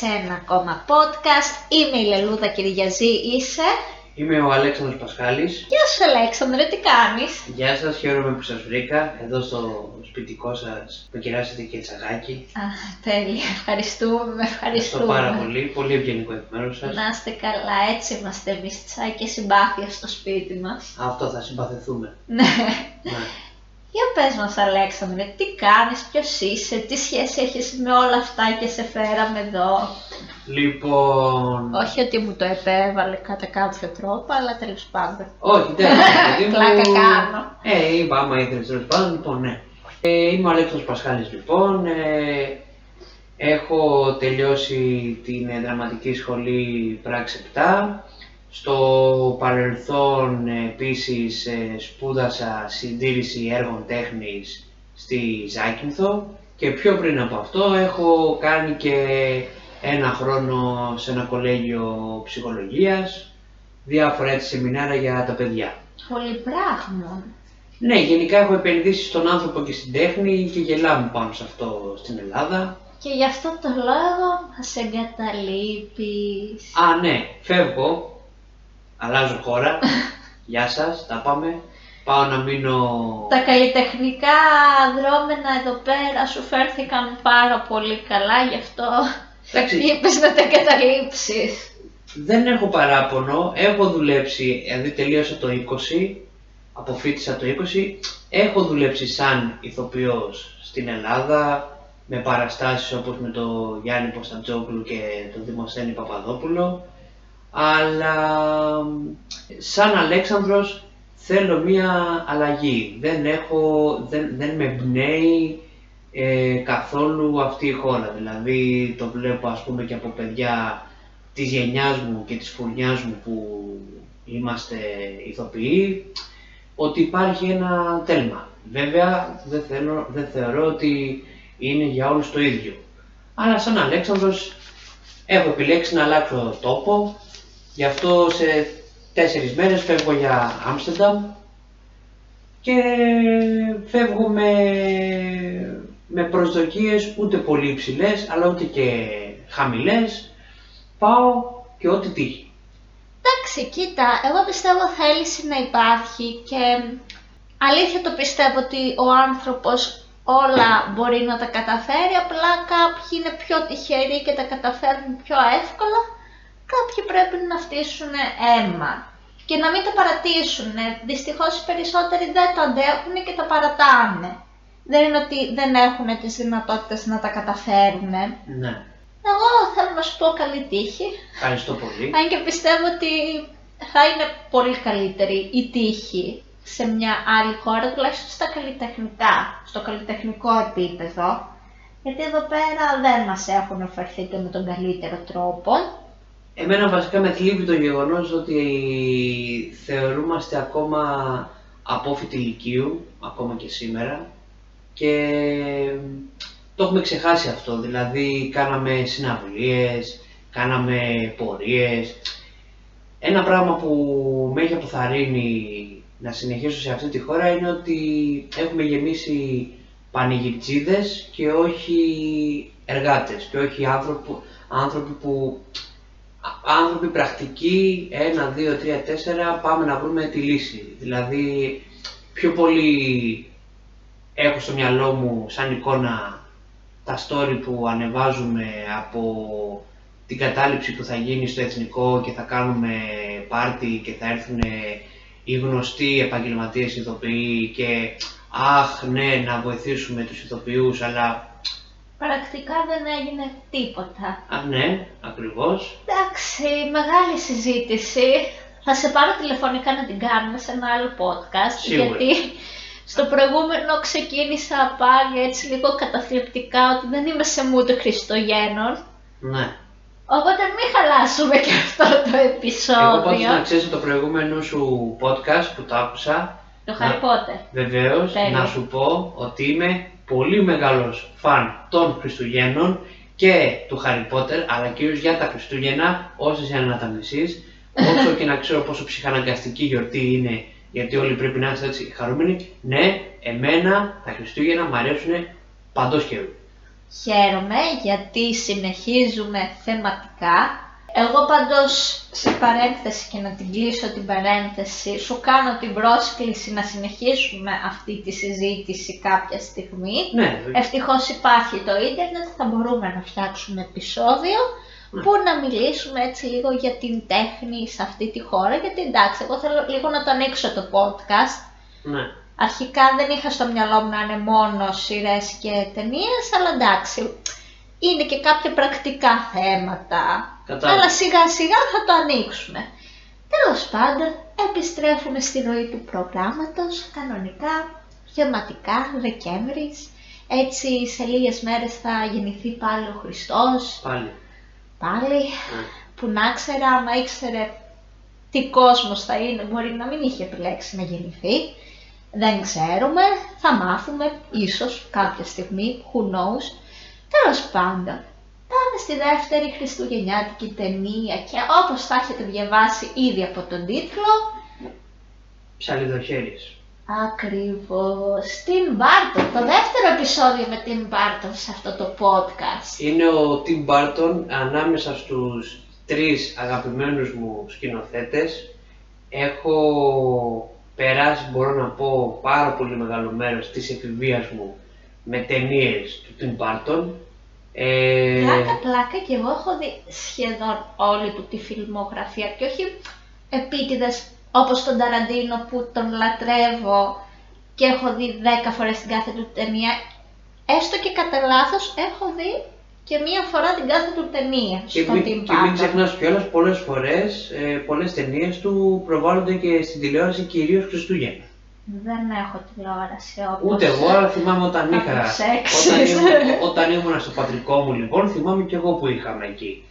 Καλώς ήρθατε σε ένα ακόμα podcast. Είμαι η Λελούδα Κυριαζή, είσαι; Είμαι ο Αλέξανδρος Πασχάλης. Γεια σου Αλέξανδρε, τι κάνεις; Γεια σας, χαίρομαι που σας βρήκα εδώ στο σπιτικό σας που κεράσετε και τσαγάκι. Α, τέλεια, ευχαριστούμε, ευχαριστούμε. Ευχαριστώ πάρα πολύ, πολύ ευγενικό εκ μέρους σας. Να είστε καλά, έτσι είμαστε εμείς, τσάι και συμπάθεια στο σπίτι μας. Αυτό θα συμπαθηθούμε. Ναι. Ναι. Για πες μας Αλέξανδρε, τι κάνεις, ποιος είσαι, τι σχέση έχεις με όλα αυτά και σε φέραμε εδώ; Λοιπόν... Όχι ότι μου το επέβαλε κατά κάποιο τρόπο, αλλά τέλος πάντων. Όχι, εντάξει, παιδί μου. Πλάκα κάνω. Ε, είπα, άμα ήθελες τέλος πάντων, λοιπόν, ναι. Ε, είμαι ο Αλέξανδρος Πασχάλης, λοιπόν. Ε, έχω τελειώσει την ε, δραματική σχολή πράξη 7. Στο παρελθόν επίσης ε, σπούδασα συντήρηση έργων τέχνης στη Ζάκυνθο και πιο πριν από αυτό έχω κάνει και ένα χρόνο σε ένα κολέγιο ψυχολογίας, διάφορα έτσι σεμινάρια για τα παιδιά. Πολύ πράγμα. Ναι, γενικά έχω επενδύσει στον άνθρωπο και στην τέχνη και γελάμε πάνω σε αυτό στην Ελλάδα. Και γι' αυτό το λόγο μας εγκαταλείπεις. Α, ναι, φεύγω, αλλάζω χώρα, γεια σας, τα πάμε. Πάω να μείνω... Τα καλλιτεχνικά δρόμενα εδώ πέρα σου φέρθηκαν πάρα πολύ καλά, γι' αυτό Εντάξει, είπες να τα εγκαταλείψεις. δεν έχω παράπονο, έχω δουλέψει, δηλαδή τελείωσα το 20, αποφύτησα το 20, έχω δουλέψει σαν ηθοποιός στην Ελλάδα, με παραστάσεις όπως με το Γιάννη Ποστατζόγλου και τον Δημοσθένη Παπαδόπουλο, αλλά σαν Αλέξανδρος θέλω μία αλλαγή. Δεν, έχω, δεν, δεν με εμπνέει ε, καθόλου αυτή η χώρα. Δηλαδή το βλέπω ας πούμε και από παιδιά της γενιάς μου και της φουρνιάς μου που είμαστε ηθοποιοί, ότι υπάρχει ένα τέλμα. Βέβαια δεν, θέλω, δεν θεωρώ ότι είναι για όλους το ίδιο. Αλλά σαν Αλέξανδρος έχω επιλέξει να αλλάξω τόπο, γι' αυτό σε τέσσερις μέρες φεύγω για Άμστερνταμ και φεύγω με, με προσδοκίες ούτε πολύ υψηλές αλλά ούτε και χαμηλές. Πάω και ό,τι τύχει. Εντάξει, κοίτα, εγώ πιστεύω θέληση να υπάρχει και αλήθεια το πιστεύω ότι ο άνθρωπος όλα μπορεί να τα καταφέρει, απλά κάποιοι είναι πιο τυχεροί και τα καταφέρνουν πιο εύκολα, κάποιοι πρέπει να φτύσουν αίμα και να μην το παρατήσουν. Δυστυχώς οι περισσότεροι δεν το αντέχουν και το παρατάνε. Δεν είναι ότι δεν έχουν τις δυνατότητες να τα καταφέρουν. Ναι, Εγώ θέλω να σου πω καλή τύχη. ευχαριστώ πολύ. Αν και πιστεύω ότι θα είναι πολύ καλύτερη η τύχη σε μια άλλη χώρα, τουλάχιστον στα καλλιτεχνικά, στο καλλιτεχνικό επίπεδο. Γιατί εδώ πέρα δεν μας έχουν εφερθεί και με τον καλύτερο τρόπο. Εμένα βασικά με θλίβει το γεγονός ότι θεωρούμαστε ακόμα απόφοιτοι λυκείου, ακόμα και σήμερα, και το έχουμε ξεχάσει αυτό, δηλαδή κάναμε συναυλίες, κάναμε πορείες. Ένα πράγμα που με έχει αποθαρρύνει να συνεχίσω σε αυτή τη χώρα είναι ότι έχουμε γεμίσει πανηγυρτζίδες και όχι εργάτες και όχι άνθρωποι, άνθρωποι που άνθρωποι πρακτικοί, ένα, δύο, τρία, τέσσερα, πάμε να βρούμε τη λύση. Δηλαδή, πιο πολύ έχω στο μυαλό μου σαν εικόνα τα story που ανεβάζουμε από την κατάληψη που θα γίνει στο εθνικό και θα κάνουμε πάρτι και θα έρθουν οι γνωστοί επαγγελματίες ηθοποιοί και αχ ναι να βοηθήσουμε τους ηθοποιούς αλλά Πρακτικά δεν έγινε τίποτα. α ναι ακριβώς Εντάξει, μεγάλη συζήτηση. Θα σε πάρω τηλεφωνικά να την κάνουμε σε ένα άλλο podcast, Σίγουρα. γιατί στο προηγούμενο ξεκίνησα πάλι έτσι λίγο καταθλιπτικά ότι δεν είμαι σε mood Χριστουγέννων. ναι Οπότε μην χαλάσουμε και αυτό το Εγώ πάντως επεισόδιο. να ξέρεις το προηγούμενο σου podcast που το άκουσα Το Harry Potter. Βεβαίως, Τέλεια. να σου πω ότι είμαι πολύ μεγάλος φαν των Χριστουγέννων και του Harry Potter, αλλά κυρίως για τα Χριστούγεννα, όσες είναι να τα μισείς, όσο και να ξέρω πόσο ψυχαναγκαστική γιορτή είναι, γιατί όλοι πρέπει να είστε έτσι χαρούμενοι, ναι, εμένα τα Χριστούγεννα μου αρέσουν παντός καιρού. Χαίρομαι γιατί συνεχίζουμε θεματικά. Εγώ πάντως σε παρένθεση και να την κλείσω την παρένθεση σου κάνω την πρόσκληση να συνεχίσουμε αυτή τη συζήτηση κάποια στιγμή. Ναι, Ευτυχώς υπάρχει το ίντερνετ, θα μπορούμε να φτιάξουμε επεισόδιο Ναι. που να μιλήσουμε έτσι λίγο για την τέχνη σε αυτή τη χώρα. Γιατί εντάξει, εγώ θέλω λίγο να το ανοίξω το podcast. ναι. Αρχικά δεν είχα στο μυαλό μου να είναι μόνο σειρές και ταινίες, αλλά εντάξει, είναι και κάποια πρακτικά θέματα. Κατάλαβα. Αλλά σιγά σιγά θα το ανοίξουμε. Τέλος πάντων, επιστρέφουμε στη ροή του προγράμματος, κανονικά, θεματικά, Δεκέμβρης. Έτσι, σε λίγες μέρες θα γεννηθεί πάλι ο Χριστός, Πάλι. πάλι, Ναι. που να ξέρα, άμα ήξερε τι κόσμος θα είναι, μπορεί να μην είχε επιλέξει να γεννηθεί. Δεν ξέρουμε, θα μάθουμε, ίσως κάποια στιγμή, who knows. Τέλος πάντων, πάμε στη δεύτερη χριστουγεννιάτικη ταινία και όπως θα έχετε διαβάσει ήδη από τον τίτλο, Ψαλιδοχέρης. ακριβώς, Tim Burton, το δεύτερο επεισόδιο με Tim Burton σε αυτό το podcast. Είναι ο Tim Burton ανάμεσα στους τρεις αγαπημένους μου σκηνοθέτες. Έχω περάσει, μπορώ να πω, πάρα πολύ μεγάλο μέρος της εφηβείας μου με ταινίες του Tim Burton. Ε, Πλάκα, πλάκα και εγώ έχω δει σχεδόν όλη του τη φιλμογραφία και όχι επίτηδες όπως τον Ταραντίνο που τον λατρεύω και έχω δει 10 φορές την κάθε του ταινία. Έστω και κατά λάθος έχω δει και μία φορά την κάθε του ταινία και, στον μην, Tim και μην Burton. ξεχνάς κιόλας, πολλές φορές, ε, πολλές ταινίες του προβάλλονται και στην τηλεόραση κυρίως Χριστούγεννα. Δεν έχω τηλεόραση όπως... Ούτε εγώ, αλλά θυμάμαι όταν θα είχα. το ψέξεις. Όταν, ήμουν, όταν ήμουν στο πατρικό μου, λοιπόν, θυμάμαι κι εγώ που είχαμε εκεί.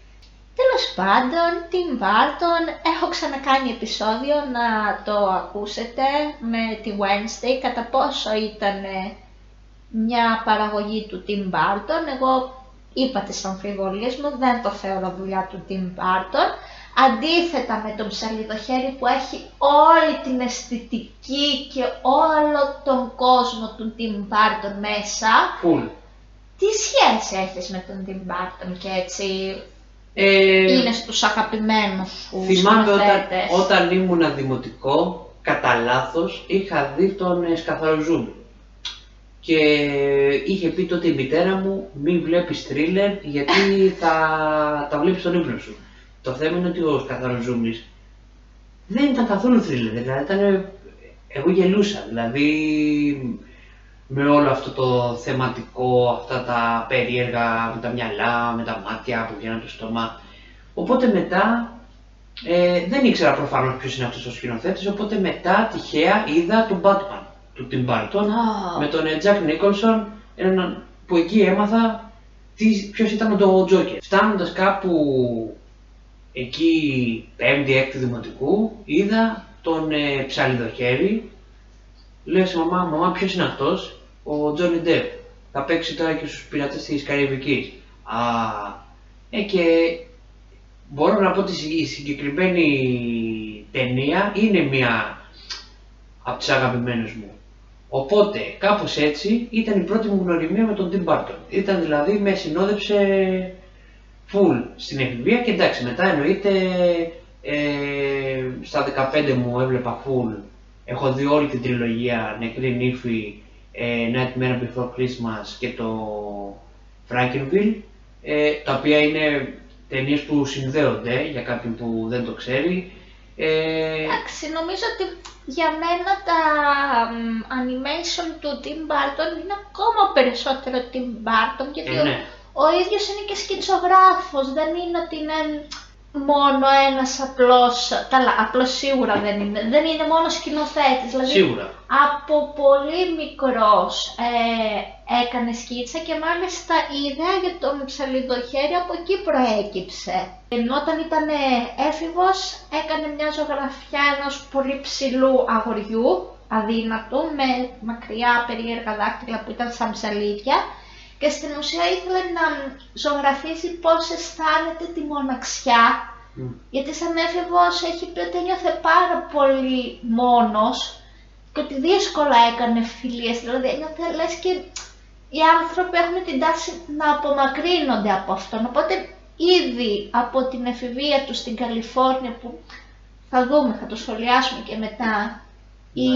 Τέλος πάντων, Tim Burton, έχω ξανακάνει επεισόδιο να το ακούσετε με τη Wednesday, κατά πόσο ήταν μια παραγωγή του Tim Burton. Εγώ είπα τις αμφιβολίες μου, δεν το θεωρώ δουλειά του Tim Burton. Αντίθετα με τον ψαλιδοχέρι που έχει όλη την αισθητική και όλο τον κόσμο του Tim Burton μέσα, Φουλ. τι σχέση έχεις με τον Tim Burton και έτσι Ε, είναι στους αγαπημένους σου θυμάμαι όταν, σκηνοθέτες. όταν ήμουν δημοτικό, κατά λάθος είχα δει τον ε, Σκαθαροζούμι. Και είχε πει τότε η μητέρα μου, μην βλέπεις θρίλερ γιατί θα τα βλέπεις στον ύπνο σου. Το θέμα είναι ότι ο Σκαθαροζούμις δεν ήταν καθόλου θρίλερ, δηλαδή ήταν, εγώ γελούσα, δηλαδή με όλο αυτό το θεματικό, αυτά τα περίεργα με τα μυαλά, με τα μάτια που βγαίνουν το στόμα. Οπότε μετά ε, δεν ήξερα προφανώς ποιος είναι αυτός ο σκηνοθέτης, οπότε μετά τυχαία είδα τον Batman του Tim Burton Α. με τον ε, Jack Nicholson, έναν που εκεί έμαθα τι, ποιος ήταν το Joker. Φτάνοντας κάπου εκεί πέμπτη, έκτη δημοτικού, είδα τον ε, ψαλιδοχέρι, λέω στη μαμά, μαμά ποιος είναι αυτός, ο Τζόνι Ντεπ. Θα παίξει τώρα και στους πειρατές της Καραϊβικής. Α, ε, και μπορώ να πω ότι η συγκεκριμένη ταινία είναι μία από τις αγαπημένες μου. Οπότε, κάπως έτσι, ήταν η πρώτη μου γνωριμία με τον Tim Burton. Ήταν δηλαδή, με συνόδεψε full στην εφηβεία και εντάξει, μετά εννοείται ε, στα 15 μου έβλεπα full. Έχω δει όλη την τριλογία Νεκρή Νύφη, ε, Nightmare Before Christmas και το Frankenville, ε, τα οποία είναι ταινίες που συνδέονται για κάποιον που δεν το ξέρει. Ε, Εντάξει, νομίζω ότι για μένα τα μ, animation του Tim Burton είναι ακόμα περισσότερο Tim Burton γιατί Ε, ο- ναι. Ο, ίδιος είναι και σκητσογράφος, δεν είναι ότι είναι μόνο ένας απλός, καλά, απλός σίγουρα δεν είναι, δεν είναι μόνο σκηνοθέτης, δηλαδή σίγουρα. από πολύ μικρός ε, έκανε σκίτσα και μάλιστα η ιδέα για τον ψαλιδοχέρι από εκεί προέκυψε. Ενώ όταν ήταν ε, έφηβος έκανε μια ζωγραφιά ενός πολύ ψηλού αγοριού, αδύνατου, με μακριά περίεργα δάχτυλα που ήταν σαν ψαλίδια και στην ουσία ήθελε να ζωγραφίσει πώς αισθάνεται τη μοναξιά Μμ. γιατί σαν έφηβος έχει πει ότι ένιωθε πάρα πολύ μόνος και ότι δύσκολα έκανε φιλίες, δηλαδή ένιωθε λες και οι άνθρωποι έχουν την τάση να απομακρύνονται από αυτόν. Οπότε ήδη από την εφηβεία τους στην Καλιφόρνια που θα δούμε, θα το σχολιάσουμε και μετά, η Ναι.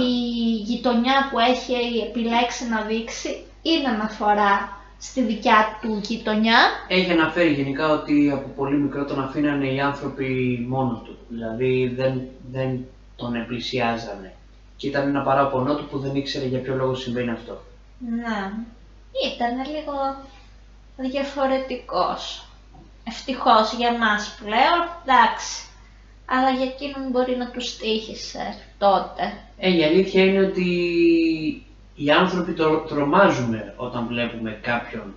γειτονιά που έχει επιλέξει να δείξει είναι αναφορά στη δικιά του γειτονιά. Έχει αναφέρει γενικά ότι από πολύ μικρό τον αφήνανε οι άνθρωποι μόνο του. Δηλαδή δεν, δεν τον επλησιάζανε. Και ήταν ένα παράπονό του που δεν ήξερε για ποιο λόγο συμβαίνει αυτό. Ναι, ήταν λίγο διαφορετικός. Ευτυχώς για μας πλέον, εντάξει. Αλλά για εκείνον μπορεί να τους τύχησε τότε. Ε, η αλήθεια είναι ότι οι άνθρωποι τρο- τρομάζουμε όταν βλέπουμε κάποιον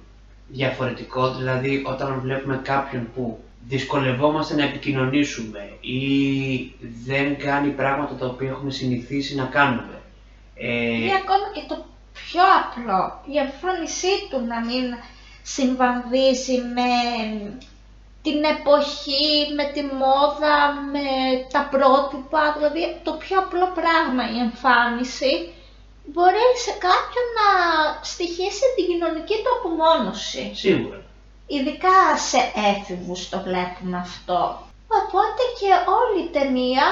διαφορετικό, δηλαδή όταν βλέπουμε κάποιον που δυσκολευόμαστε να επικοινωνήσουμε ή δεν κάνει πράγματα τα οποία έχουμε συνηθίσει να κάνουμε. Ε, Ή ακόμα και το πιο απλό, η εμφάνισή του να μην συμβαδίζει με την εποχή, με τη μόδα, με τα πρότυπα, δηλαδή το πιο απλό πράγμα η εμφάνιση μπορείς σε κάποιον να στοιχήσει την κοινωνική του απομόνωση. σίγουρα. Ειδικά σε έφηβους το βλέπουμε αυτό. Οπότε και όλη η ταινία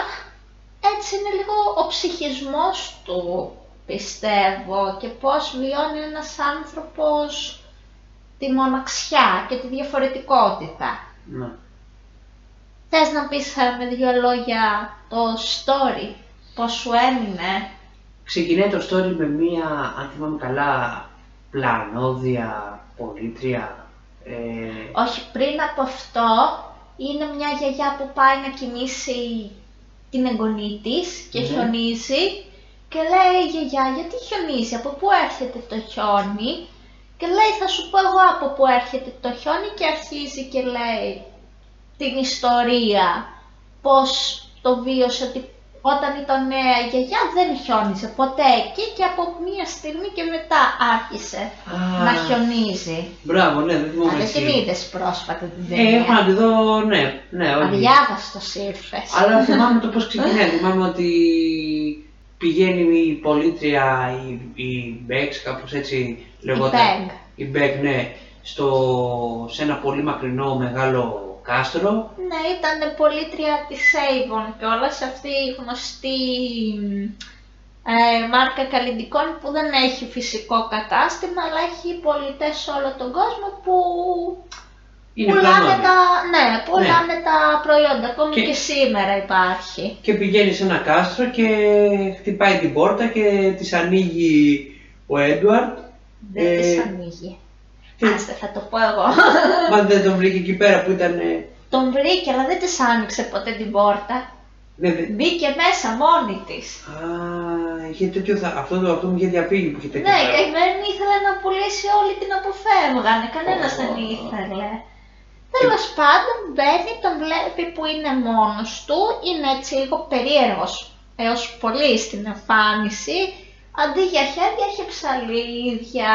έτσι είναι λίγο ο ψυχισμός του πιστεύω και πώς βιώνει ένας άνθρωπος τη μοναξιά και τη διαφορετικότητα. Ναι. Θες να πεις ε, με δύο λόγια το story, πώς σου έμεινε; Ξεκινάει το story με μία, αν θυμάμαι καλά, πλανόδια πολίτρια. Ε, Όχι, πριν από αυτό είναι μια γιαγιά που πάει να κοιμήσει την εγγονή της και Ναι. χιονίζει και λέει η γιαγιά γιατί χιονίζει, από πού έρχεται το χιόνι; Και λέει θα σου πω εγώ από πού έρχεται το χιόνι και αρχίζει και λέει την ιστορία πώς το βίωσε ότι όταν ήταν νέα η γιαγιά δεν χιόνιζε ποτέ εκεί και από μία στιγμή και μετά άρχισε Α, να χιονίζει. Μπράβο, ναι, δεν θυμόμαι Α, δεν εσύ. την είδες πρόσφατα την Ε, ταινία. έχω να τη δω, ναι, ναι, όχι. Αδιάβαστος ήρθες. Αλλά θυμάμαι το πώς ξεκινάει. θυμάμαι ότι πηγαίνει η πωλήτρια, η, η Μπέξ, κάπως έτσι λεγόταν. Πεγκ. Η Πεγκ, ναι, στο, σε ένα πολύ μακρινό μεγάλο κάστρο. Ναι, ήταν πωλήτρια της Avon κιόλας, αυτή η γνωστή ε, μάρκα καλλιντικών που δεν έχει φυσικό κατάστημα, αλλά έχει πολιτές σε όλο τον κόσμο που Είναι πουλάνε πλανόδια. τα, ναι, πουλάνε τα προϊόντα, ακόμη Και- και... σήμερα υπάρχει. Και πηγαίνει σε ένα κάστρο και χτυπάει την πόρτα και της ανοίγει ο Έντουαρτ. Δεν Ε, της ανοίγει. Τι- Άστε, θα το πω εγώ. Μα δεν τον βρήκε εκεί πέρα που ήταν... ε, Τον βρήκε, αλλά δεν της άνοιξε ποτέ την πόρτα. Ναι, δε- Μπήκε μέσα μόνη της. Α, είχε τέτοιο θα... αυτό, το- αυτό μου είχε διαφύγει που είχε τέτοιο Ναι, η πράγμα. καημένη ήθελε να πουλήσει όλη την αποφεύγανε, κανένας δεν Ω. ήθελε. Τέλος πάντων μπαίνει, τον βλέπει που είναι μόνος του, είναι έτσι λίγο περίεργος έως πολύ στην εμφάνιση. Αντί για χέρια έχει ψαλίδια.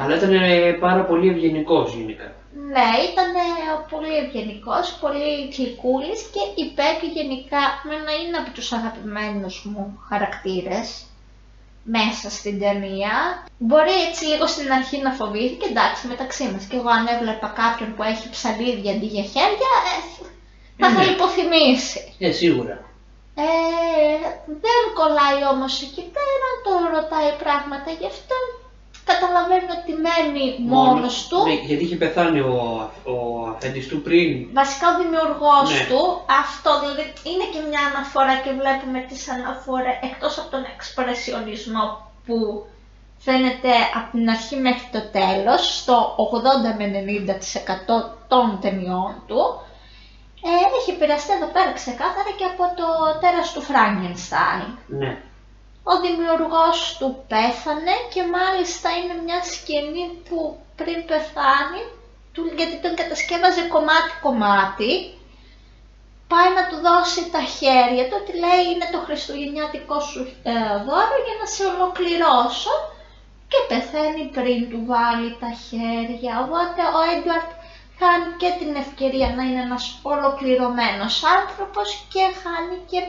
Αλλά ήταν ε, πάρα πολύ ευγενικός γενικά. Ναι, ήταν πολύ ευγενικός, πολύ γλυκούλης και η Πέκ γενικά μένα είναι από τους αγαπημένους μου χαρακτήρες μέσα στην ταινία. Μπορεί έτσι λίγο στην αρχή να φοβήθηκε, εντάξει μεταξύ μας και εγώ αν έβλεπα κάποιον που έχει ψαλίδια αντί για χέρια, ε, θα είχα Ναι. λιποθυμήσει. Ε, σίγουρα. Ε, δεν κολλάει όμως εκεί πέρα, το ρωτάει πράγματα γι' αυτό. Καταλαβαίνω ότι μένει μόνος του. Ναι, γιατί είχε πεθάνει ο, ο αφέντης του πριν. Βασικά ο δημιουργός Ναι. του, αυτό δηλαδή είναι και μια αναφορά και βλέπουμε τις αναφορές εκτός από τον εξπρεσιονισμό που φαίνεται από την αρχή μέχρι το τέλος, στο 80 με 90% των ταινιών του, ε, έχει επηρεαστεί εδώ πέρα ξεκάθαρα και από το τέρας του Φράγκενστάιν. Ναι. Ο δημιουργός του πέθανε και μάλιστα είναι μια σκηνή που πριν πεθάνει, του, γιατί τον κατασκεύαζε κομμάτι-κομμάτι, πάει να του δώσει τα χέρια του, ότι λέει είναι το χριστουγεννιάτικό σου ε, δώρο για να σε ολοκληρώσω και πεθαίνει πριν του βάλει τα χέρια. Οπότε ο Έντουαρτ χάνει και την ευκαιρία να είναι ένας ολοκληρωμένος άνθρωπος και χάνει και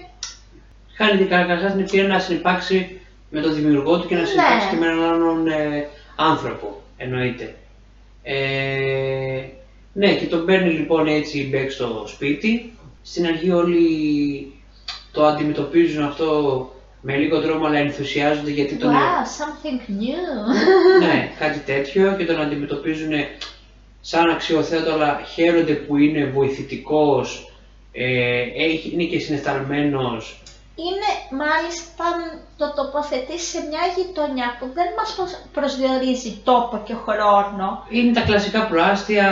Χάνει την καταρχάς την ευκαιρία να συνεπάρξει με τον δημιουργό του και να Ναι. συνεπάρξει και με έναν άλλον ε, άνθρωπο. εννοείται. Ε, ναι, και τον παίρνει λοιπόν έτσι μπέκ στο σπίτι. Στην αρχή όλοι το αντιμετωπίζουν αυτό με λίγο τρόμο, αλλά ενθουσιάζονται γιατί τον... Wow, something new. ναι, κάτι τέτοιο και τον αντιμετωπίζουν σαν αξιοθέατο, αλλά χαίρονται που είναι βοηθητικός, ε, έχει- είναι και συναισθαλμένος. Είναι μάλιστα το τοποθετείς σε μια γειτονιά που δεν μας προσ- προσδιορίζει τόπο και χρόνο. Είναι τα κλασικά προάστια.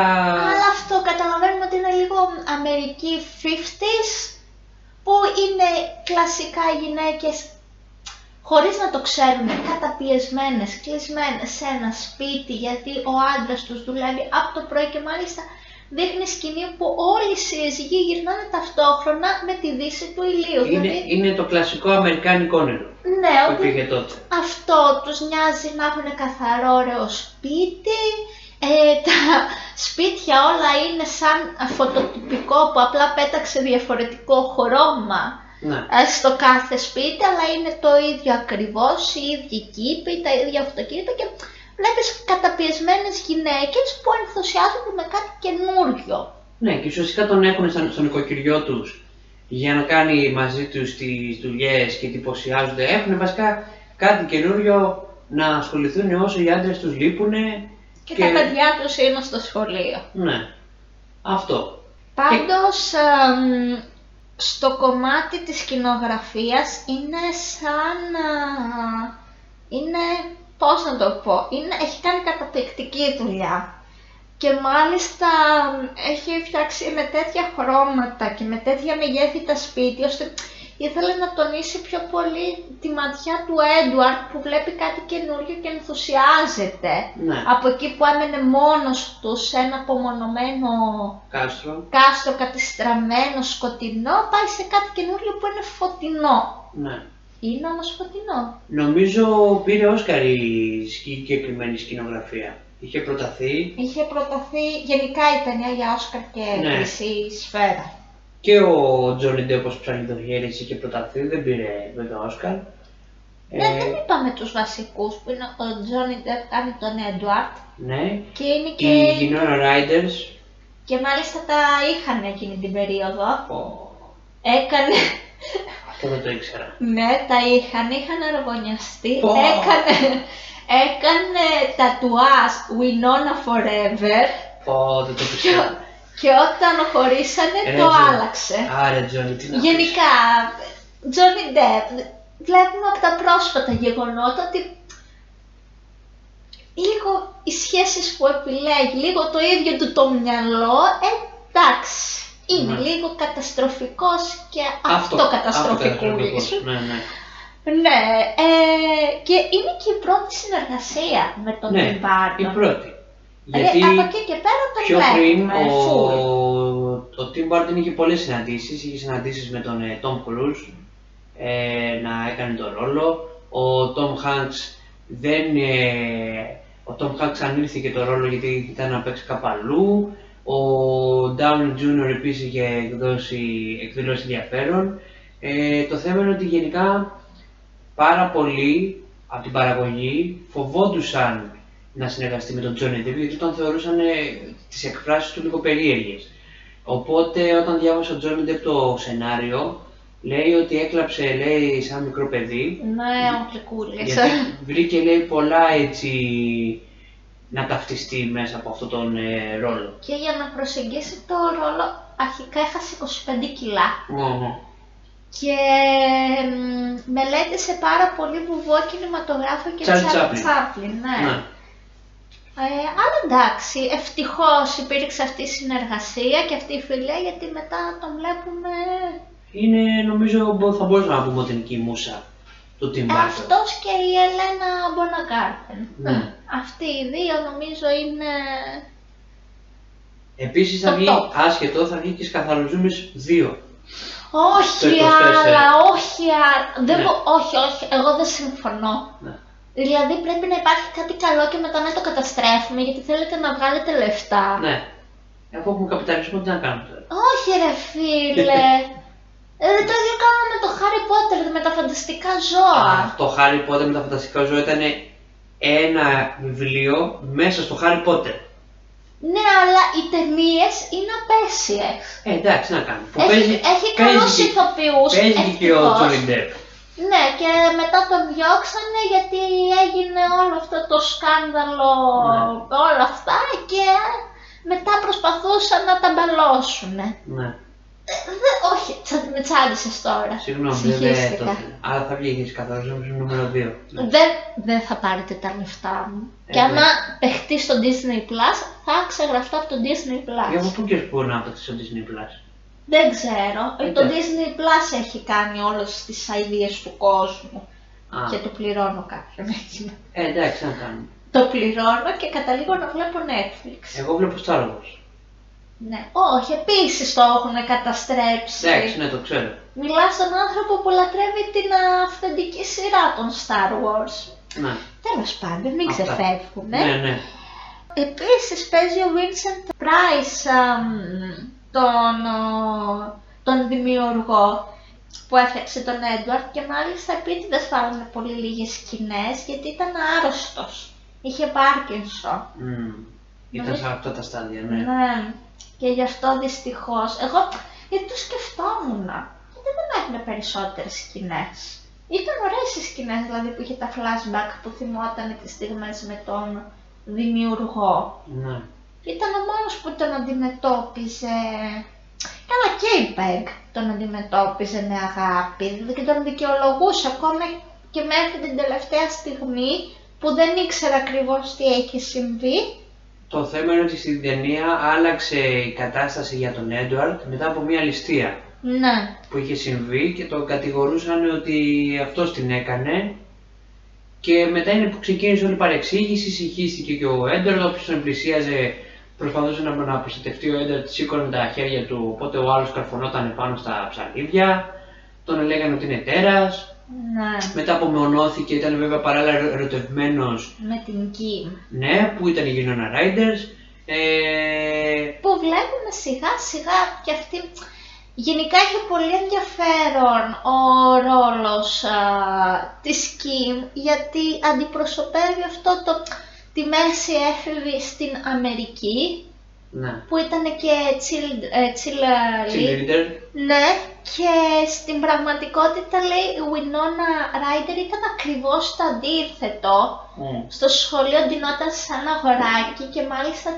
Αλλά αυτό καταλαβαίνουμε ότι είναι λίγο Αμερική 50s που είναι κλασικά οι γυναίκες χωρίς να το ξέρουν καταπιεσμένες, κλεισμένες σε ένα σπίτι γιατί ο άντρας τους δουλεύει από το πρωί και μάλιστα δείχνει σκηνή που όλοι οι σύζυγοι γυρνάνε ταυτόχρονα με τη δύση του ηλίου. Είναι, Δηλαδή, είναι το κλασικό αμερικάνικο όνειρο ναι, που ότι υπήρχε τότε. αυτό τους νοιάζει να έχουν καθαρό ωραίο σπίτι, ε, τα σπίτια όλα είναι σαν φωτοτυπικό που απλά πέταξε διαφορετικό χρώμα Ναι. ε, στο κάθε σπίτι, αλλά είναι το ίδιο ακριβώς, οι ίδιοι κήποι, τα ίδια αυτοκίνητα και βλέπεις καταπιεσμένες γυναίκες που ενθουσιάζονται με κάτι καινούριο. ναι, και ουσιαστικά τον έχουν σαν- στο νοικοκυριό τους για να κάνει μαζί τους τις δουλειές και εντυπωσιάζονται. Έχουν βασικά κάτι καινούριο να ασχοληθούν όσο οι άντρες τους λείπουν. Και, τα παιδιά τους είναι στο σχολείο. Ναι. Αυτό. Πάντως, εμ, στο κομμάτι της σκηνογραφίας είναι σαν... α, είναι, πώς να το πω, είναι, έχει κάνει καταπληκτική δουλειά. Και μάλιστα εμ, έχει φτιάξει με τέτοια χρώματα και με τέτοια μεγέθη τα σπίτια, ώστε ήθελε να τονίσει πιο πολύ τη ματιά του Έντουαρτ που βλέπει κάτι καινούριο και ενθουσιάζεται. Ναι. Από εκεί που έμενε μόνος τους σε ένα απομονωμένο Κάστρο. κάστρο κατεστραμμένο σκοτεινό πάει σε κάτι καινούριο που είναι φωτεινό. Ναι. Είναι όμως φωτεινό. Νομίζω πήρε Όσκαρ η συγκεκριμένη σκηνογραφία. Είχε προταθεί Είχε προταθεί γενικά η ταινία για Όσκαρ και Ναι. χρυσή σφαίρα. Και ο Τζόνι Ντέ όπως ψάχνει το χέρι είχε προταθεί, δεν πήρε βέβαια Όσκαρ. Ναι, Ε, δεν είπαμε τους βασικούς που είναι ο Τζόνι Ντεπ κάνει τον Έντουαρτ ναι. και είναι και, Η Γινόρα Riders. και μάλιστα τα είχαν εκείνη την περίοδο. Ω, Έκανε, αυτό δεν το ήξερα. ναι τα είχαν, είχαν αργωνιαστεί, Πω. έκανε, έκανε τατουάζ Winona Forever Πω, δεν το Και, πιστεύω. Και όταν χωρίσανε Ε, το Τζο- άλλαξε. Άρε Τζόνι, τι να πεις. Γενικά, Johnny Depp, βλέπουμε από τα πρόσφατα γεγονότα ότι λίγο οι σχέσεις που επιλέγει, λίγο το ίδιο του το μυαλό, εντάξει, είναι Ναι. λίγο καταστροφικός και Αυτό, αυτοκαταστροφικούλης. αυτοκαταστροφικός, Ναι, ναι. Ναι, ε, και είναι και η πρώτη συνεργασία με τον Ναι, Tim Burton. η πρώτη. Δηλαδή, Γιατί από εκεί και πέρα τον πιο πριν βλέπουμε, ο, full. ο Tim Burton είχε πολλές συναντήσεις. Είχε συναντήσεις με τον ε, Tom Cruise ε, να έκανε τον ρόλο. Ο Tom Hanks δεν... Ε, ο Tom Hanks ανήρθηκε το ρόλο γιατί ήταν να παίξει κάπου αλλού. Ο Downey Jr. επίσης είχε εκδώσει, εκδηλώσει ενδιαφέρον. Ε, το θέμα είναι ότι γενικά πάρα πολλοί από την παραγωγή φοβόντουσαν να συνεργαστεί με τον Johnny Depp γιατί τον θεωρούσαν ε, τις εκφράσεις του λίγο περίεργες. Οπότε όταν διάβασε ο Johnny Depp το σενάριο λέει ότι έκλαψε λέει σαν μικρό παιδί Ναι, ο Γλυκούλης. γιατί βρήκε λέει πολλά έτσι να ταυτιστεί μέσα από αυτόν τον ε, ρόλο. Και για να προσεγγίσει το ρόλο, αρχικά έχασε 25 κιλά Μόνο. και μ, μελέτησε πάρα πολύ βουβό κινηματογράφο και Charlie Charlie Chaplin. Chaplin, ναι. Ναι. Ε, αλλά εντάξει, ευτυχώς υπήρξε αυτή η συνεργασία και αυτή η φιλία γιατί μετά τον βλέπουμε Είναι νομίζω μπο- θα μπορούσαμε να πούμε ότι είναι και η μουσα του Tim Burton. αυτός και η Ελένα Μπονακάρτεν. Ναι. Αυτοί οι δύο νομίζω είναι... Επίσης θα Το βγει top. άσχετο, θα βγει και σκαθαροζούμες 2. Όχι Το 24. άλλα, όχι άλλα. Δεν Ναι. μπο- Όχι, όχι, εγώ δεν συμφωνώ. Ναι. Δηλαδή πρέπει να υπάρχει κάτι καλό και μετά να το καταστρέφουμε γιατί θέλετε να βγάλετε λεφτά. Ναι. Αφού έχουμε καπιταλισμό, τι να κάνουμε τώρα; Όχι ρε φίλε. ε, το ίδιο κάνουμε με το Harry Potter, με τα φανταστικά ζώα. Α, το Harry Potter με τα φανταστικά ζώα ήταν ένα βιβλίο μέσα στο Harry Potter. Ναι, αλλά οι ταινίες είναι απέσιες. Ε, εντάξει, να κάνουμε. Που Έχει, παίζει- έχει παίζει καλούς και- ηθοποιούς, Παίζει και ο ευτυχώς. Τζόνι Ντεπ. Ναι, και μετά τον διώξανε γιατί έγινε όλο αυτό το σκάνδαλο, Ναι. όλα αυτά και μετά προσπαθούσαν να τα μπαλώσουν. Ναι. όχι, τσα- με τσάντισες τώρα. Συγγνώμη, δεν δεν Συγχύστηκα. το Αλλά θα βγει καθόλου νομίζω νούμερο 2. Δεν, δεν θα πάρετε τα λεφτά μου. Ε, και άμα ναι. παιχτείς στο Disney Plus, θα ξεγραφτώ από το Disney Plus. Για από πού και πού να παίξει στο Disney Plus. Δεν ξέρω. Ε, το ναι. Disney Plus έχει κάνει όλες τις ideas του κόσμου. Α, Και το πληρώνω κάποιον έτσι. ε, εντάξει, να κάνουμε. Το πληρώνω και καταλήγω να βλέπω Netflix. Εγώ βλέπω Star Wars. Ναι. Όχι, επίσης το έχουν καταστρέψει. Εντάξει, ναι, το ξέρω. Μιλάς στον άνθρωπο που λατρεύει την αυθεντική σειρά των Star Wars. Ναι, Τέλος πάντων, μην Αυτά. ξεφεύγουμε. ναι, ναι. Επίσης παίζει ο Vincent Price αμ, τον, ο, τον δημιουργό που έφτιαξε τον Edward και μάλιστα επίτηδες βάλανε πολύ λίγες σκηνές γιατί ήταν άρρωστος. Είχε Πάρκινσον. Μμμ. Ήταν Νομίζω- σε αυτά τα στάδια, ναι. Ναι. Και γι' αυτό δυστυχώς. Εγώ γιατί το σκεφτόμουν. Γιατί δεν έχουν περισσότερες σκηνές. Ήταν ωραίες οι σκηνές δηλαδή που είχε τα flashback που θυμόταν τις στιγμές με τον δημιουργό. ναι. Ήταν ο μόνος που τον αντιμετώπιζε... Καλά και η Πεγ τον αντιμετώπιζε με αγάπη και τον δικαιολογούσε ακόμα και μέχρι την τελευταία στιγμή που δεν ήξερα ακριβώς τι έχει συμβεί. Το θέμα είναι ότι στην ταινία άλλαξε η κατάσταση για τον Έντουαρτ μετά από μια ληστεία Ναι. που είχε συμβεί και τον κατηγορούσαν ότι αυτός την έκανε και μετά είναι που ξεκίνησε όλη η παρεξήγηση, συγχύστηκε και ο Έντουαρτ, όποιος τον πλησίαζε προσπαθούσε να, να προστατευτεί ο Έντουαρτ, σήκωνε τα χέρια του, οπότε ο άλλος καρφωνόταν πάνω στα ψαλίδια, τον έλεγαν ότι είναι τέρας, Ναι. μετά απομονώθηκε, ήταν βέβαια παράλληλα ερωτευμένος, Με την Kim. ναι, που ήταν η Winona Riders, ε, Που βλέπουμε σιγά σιγά και αυτή... Γενικά έχει πολύ ενδιαφέρον ο ρόλος α, της Kim γιατί αντιπροσωπεύει αυτό το, τη μέση έφηβη στην Αμερική ναι, που ήταν και chill, ε, chill, ε, cheerleader, Ναι, και στην πραγματικότητα λέει η Winona Ryder ήταν ακριβώς το αντίθετο. Μμ. Στο σχολείο ντυνόταν σαν αγοράκι και μάλιστα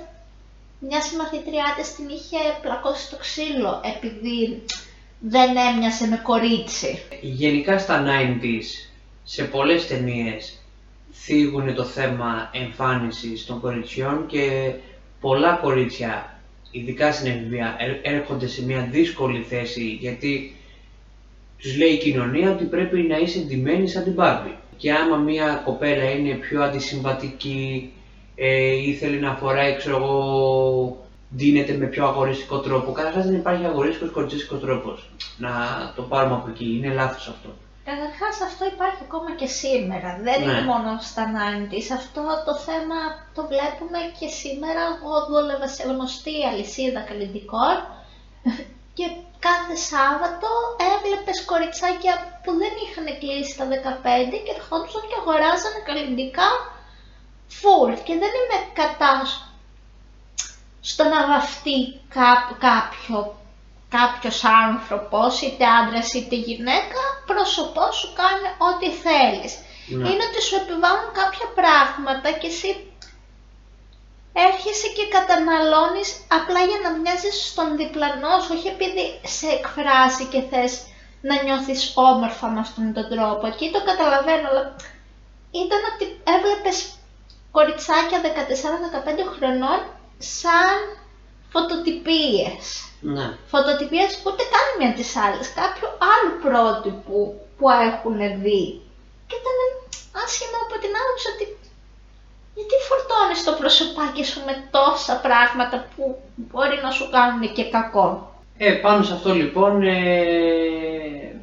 μια συμμαθήτριά της την είχε πλακώσει στο ξύλο επειδή δεν έμοιασε με κορίτσι. Γενικά στα 90s, σε πολλές ταινίες θίγουν το θέμα εμφάνισης των κοριτσιών και πολλά κορίτσια, ειδικά στην εφηβεία, ε- έρχονται σε μια δύσκολη θέση γιατί τους λέει η κοινωνία ότι πρέπει να είσαι ντυμένη σαν την Barbie. Και άμα μια κοπέλα είναι πιο αντισυμβατική ε, ή θέλει να φοράει, ξέρω εγώ, ντύνεται με πιο αγοριστικό τρόπο. Καταρχάς δεν υπάρχει αγορίστικος κοριτσίστικος τρόπος. Να το πάρουμε από εκεί. Είναι λάθος αυτό. Καταρχάς αυτό υπάρχει ακόμα και σήμερα, δεν Ναι. είναι μόνο στα 90s. Αυτό το θέμα το βλέπουμε και σήμερα. Εγώ δούλευα σε γνωστή αλυσίδα καλλιντικών και κάθε Σάββατο έβλεπες κοριτσάκια που δεν είχαν κλείσει τα 15 και ερχόντουσαν και αγοράζανε καλλιντικά full. Και δεν είμαι κατά στο να βαφτεί κά- κάποιο, κάποιος άνθρωπος, είτε άντρας είτε γυναίκα, πρόσωπός σου κάνει ό,τι θέλεις. Ναι. Είναι ότι σου επιβάλλουν κάποια πράγματα και εσύ έρχεσαι και καταναλώνεις απλά για να μοιάζεις στον διπλανό σου, όχι επειδή σε εκφράζει και θες να νιώθεις όμορφα με αυτόν τον τρόπο. Εκεί το καταλαβαίνω, αλλά ήταν ότι έβλεπες κοριτσάκια 14-15 χρονών σαν φωτοτυπίες. Ναι. Φωτοτυπίες ούτε καν μια τις άλλες, κάποιου άλλου πρότυπου που έχουν δει. Και ήταν άσχημα από την άποψη ότι γιατί φορτώνεις το προσωπάκι σου με τόσα πράγματα που μπορεί να σου κάνουν και κακό; Ε, πάνω σε αυτό λοιπόν ε,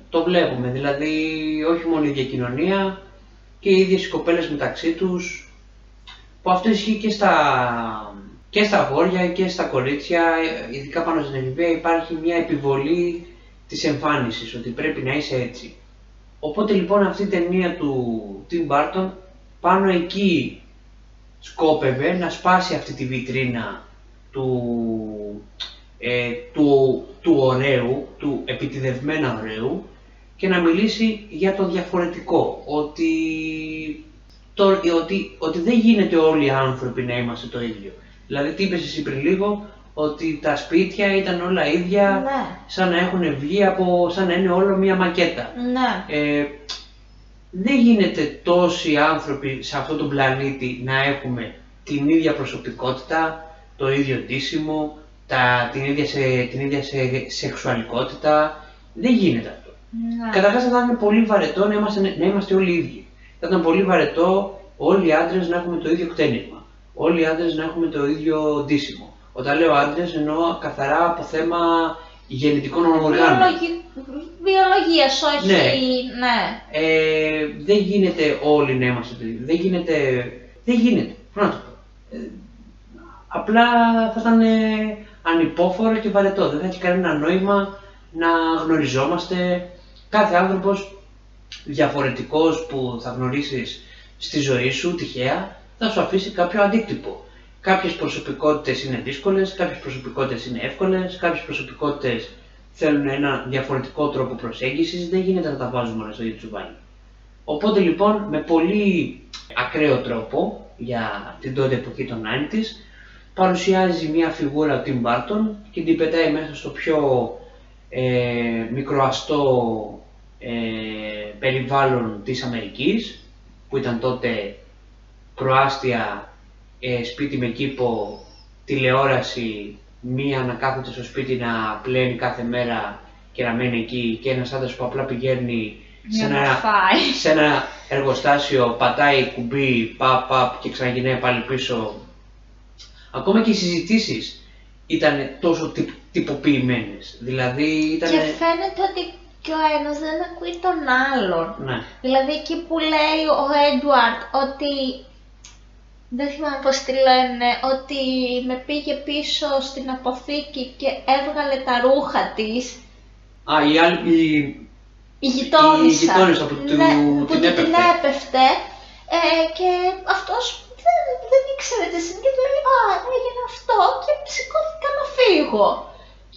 το βλέπουμε. Δηλαδή όχι μόνο η ίδια κοινωνία και οι ίδιες οι κοπέλες μεταξύ τους που αυτό ισχύει και στα, και στα αγόρια και στα κορίτσια, ε, ειδικά πάνω στην εφηβεία υπάρχει μια επιβολή της εμφάνισης, ότι πρέπει να είσαι έτσι. Οπότε λοιπόν αυτή η ταινία του Tim Burton πάνω εκεί σκόπευε να σπάσει αυτή τη βιτρίνα του, ε, του, του ωραίου, του επιτιδευμένα ωραίου και να μιλήσει για το διαφορετικό, ότι, το, ότι, ότι δεν γίνεται όλοι οι άνθρωποι να είμαστε το ίδιο. Δηλαδή τι είπες εσύ πριν λίγο, ότι τα σπίτια ήταν όλα ίδια, Ναι. σαν να έχουν βγει από, σαν να είναι όλο μία μακέτα. Ναι. Ε, δεν γίνεται τόσοι άνθρωποι σε αυτόν τον πλανήτη να έχουμε την ίδια προσωπικότητα, το ίδιο ντύσιμο, τα, την, ίδια σε, την ίδια σε, σεξουαλικότητα. Δεν γίνεται αυτό. ναι. Καταρχάς θα ήταν πολύ βαρετό να είμαστε, να είμαστε όλοι ίδιοι. Θα ήταν πολύ βαρετό όλοι οι άντρες να έχουμε το ίδιο κτένισμα. Όλοι οι άντρες να έχουμε το ίδιο ντύσιμο. Όταν λέω άντρες εννοώ καθαρά από θέμα γεννητικών οργάνων. Βιολογι... Βιολογίας, όχι... Ναι. ναι. Ε, δεν γίνεται όλοι να είμαστε το ίδιο. Δεν γίνεται. Δεν γίνεται. Πώς να το πω. Ε, απλά θα ήταν ε, ανυπόφορο και βαρετό. Δεν θα έχει κανένα νόημα να γνωριζόμαστε. Κάθε άνθρωπος διαφορετικός που θα γνωρίσεις στη ζωή σου τυχαία θα σου αφήσει κάποιο αντίκτυπο. Κάποιες προσωπικότητες είναι δύσκολες, κάποιες προσωπικότητες είναι εύκολες, κάποιες προσωπικότητες θέλουν ένα διαφορετικό τρόπο προσέγγισης, δεν γίνεται να τα βάζουμε όλα στο ίδιο τσουβάλι. Οπότε λοιπόν με πολύ ακραίο τρόπο για την τότε εποχή των 90s παρουσιάζει μια φιγούρα ο Tim Burton και την πετάει μέσα στο πιο ε, μικροαστό ε, περιβάλλον της Αμερικής που ήταν τότε προάστια ε, σπίτι με κήπο, τηλεόραση, μία να κάθεται στο σπίτι να πλένει κάθε μέρα και να μένει εκεί και ένας άντρας που απλά πηγαίνει σε Για να ένα, φάει. σε ένα εργοστάσιο, πατάει κουμπί, παπ, παπ και ξαναγυρνάει πάλι πίσω. Ακόμα και οι συζητήσεις ήταν τόσο τυπ, τυποποιημένες. Δηλαδή ήταν... Και φαίνεται ότι και ο ένας δεν ακούει τον άλλον. Ναι. Δηλαδή εκεί που λέει ο Έντουαρτ ότι δεν θυμάμαι πώς τη λένε, ότι με πήγε πίσω στην αποθήκη και έβγαλε τα ρούχα της, Α, η άλλη... η- η γειτόνισσα, Η γειτόνισσα που του- ναι, την που του την έπεφτε. έπεφτε ε, και αυτός δεν, δεν ήξερε τι συμβεί και του λέει «Α, έγινε αυτό» και σηκώθηκα να φύγω.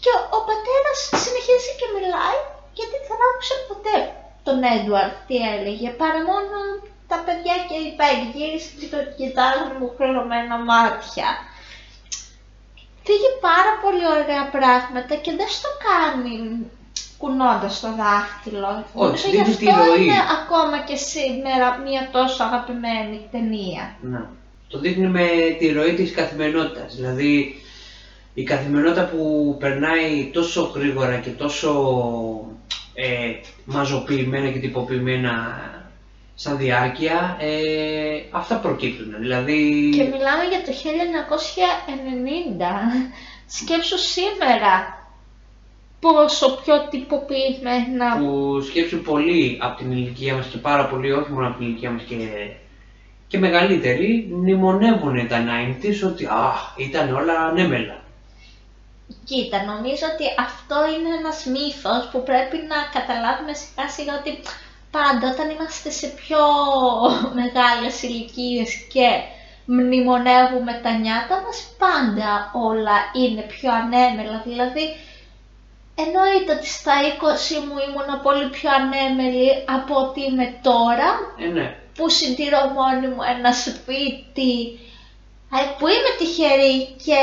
Και ο, ο πατέρας συνεχίζει και μιλάει γιατί δεν άκουσε ποτέ τον Έντουαρτ τι έλεγε, παρά μόνο τα παιδιά και η Πέγγι γύρισε και το κοιτάζουν μου κλερωμένα μάτια. Φύγει πάρα πολύ ωραία πράγματα και δεν στο κάνει κουνώντας το δάχτυλο. Όχι, Νομίζω δείχνει γι' τη αυτό ροή. είναι ακόμα και σήμερα μια τόσο αγαπημένη ταινία. Ναι. Το δείχνει με τη ροή της καθημερινότητας. Δηλαδή, η καθημερινότητα που περνάει τόσο γρήγορα και τόσο ε, μαζοποιημένα και τυποποιημένα σαν διάρκεια, ε, αυτά προκύπτουν. Δηλαδή, Και μιλάμε για το 1990. Σκέψου σήμερα πόσο πιο τυποποιημένα που σκέψου πολύ από την ηλικία μας και πάρα πολύ, όχι μόνο από την ηλικία μας και, και μεγαλύτεροι, μνημονεύουν τα 90s ότι α, ήταν όλα ανέμελα. Κοίτα, νομίζω ότι αυτό είναι ένας μύθος που πρέπει να καταλάβουμε σιγά σιγά ότι πάντα όταν είμαστε σε πιο μεγάλες ηλικίες και μνημονεύουμε τα νιάτα μας, πάντα όλα είναι πιο ανέμελα. Δηλαδή, εννοείται ότι στα 20 μου ήμουν πολύ πιο ανέμελη από ότι είμαι τώρα, Ε, ναι. που συντηρώ μόνη μου ένα σπίτι, ε, που είμαι τυχερή και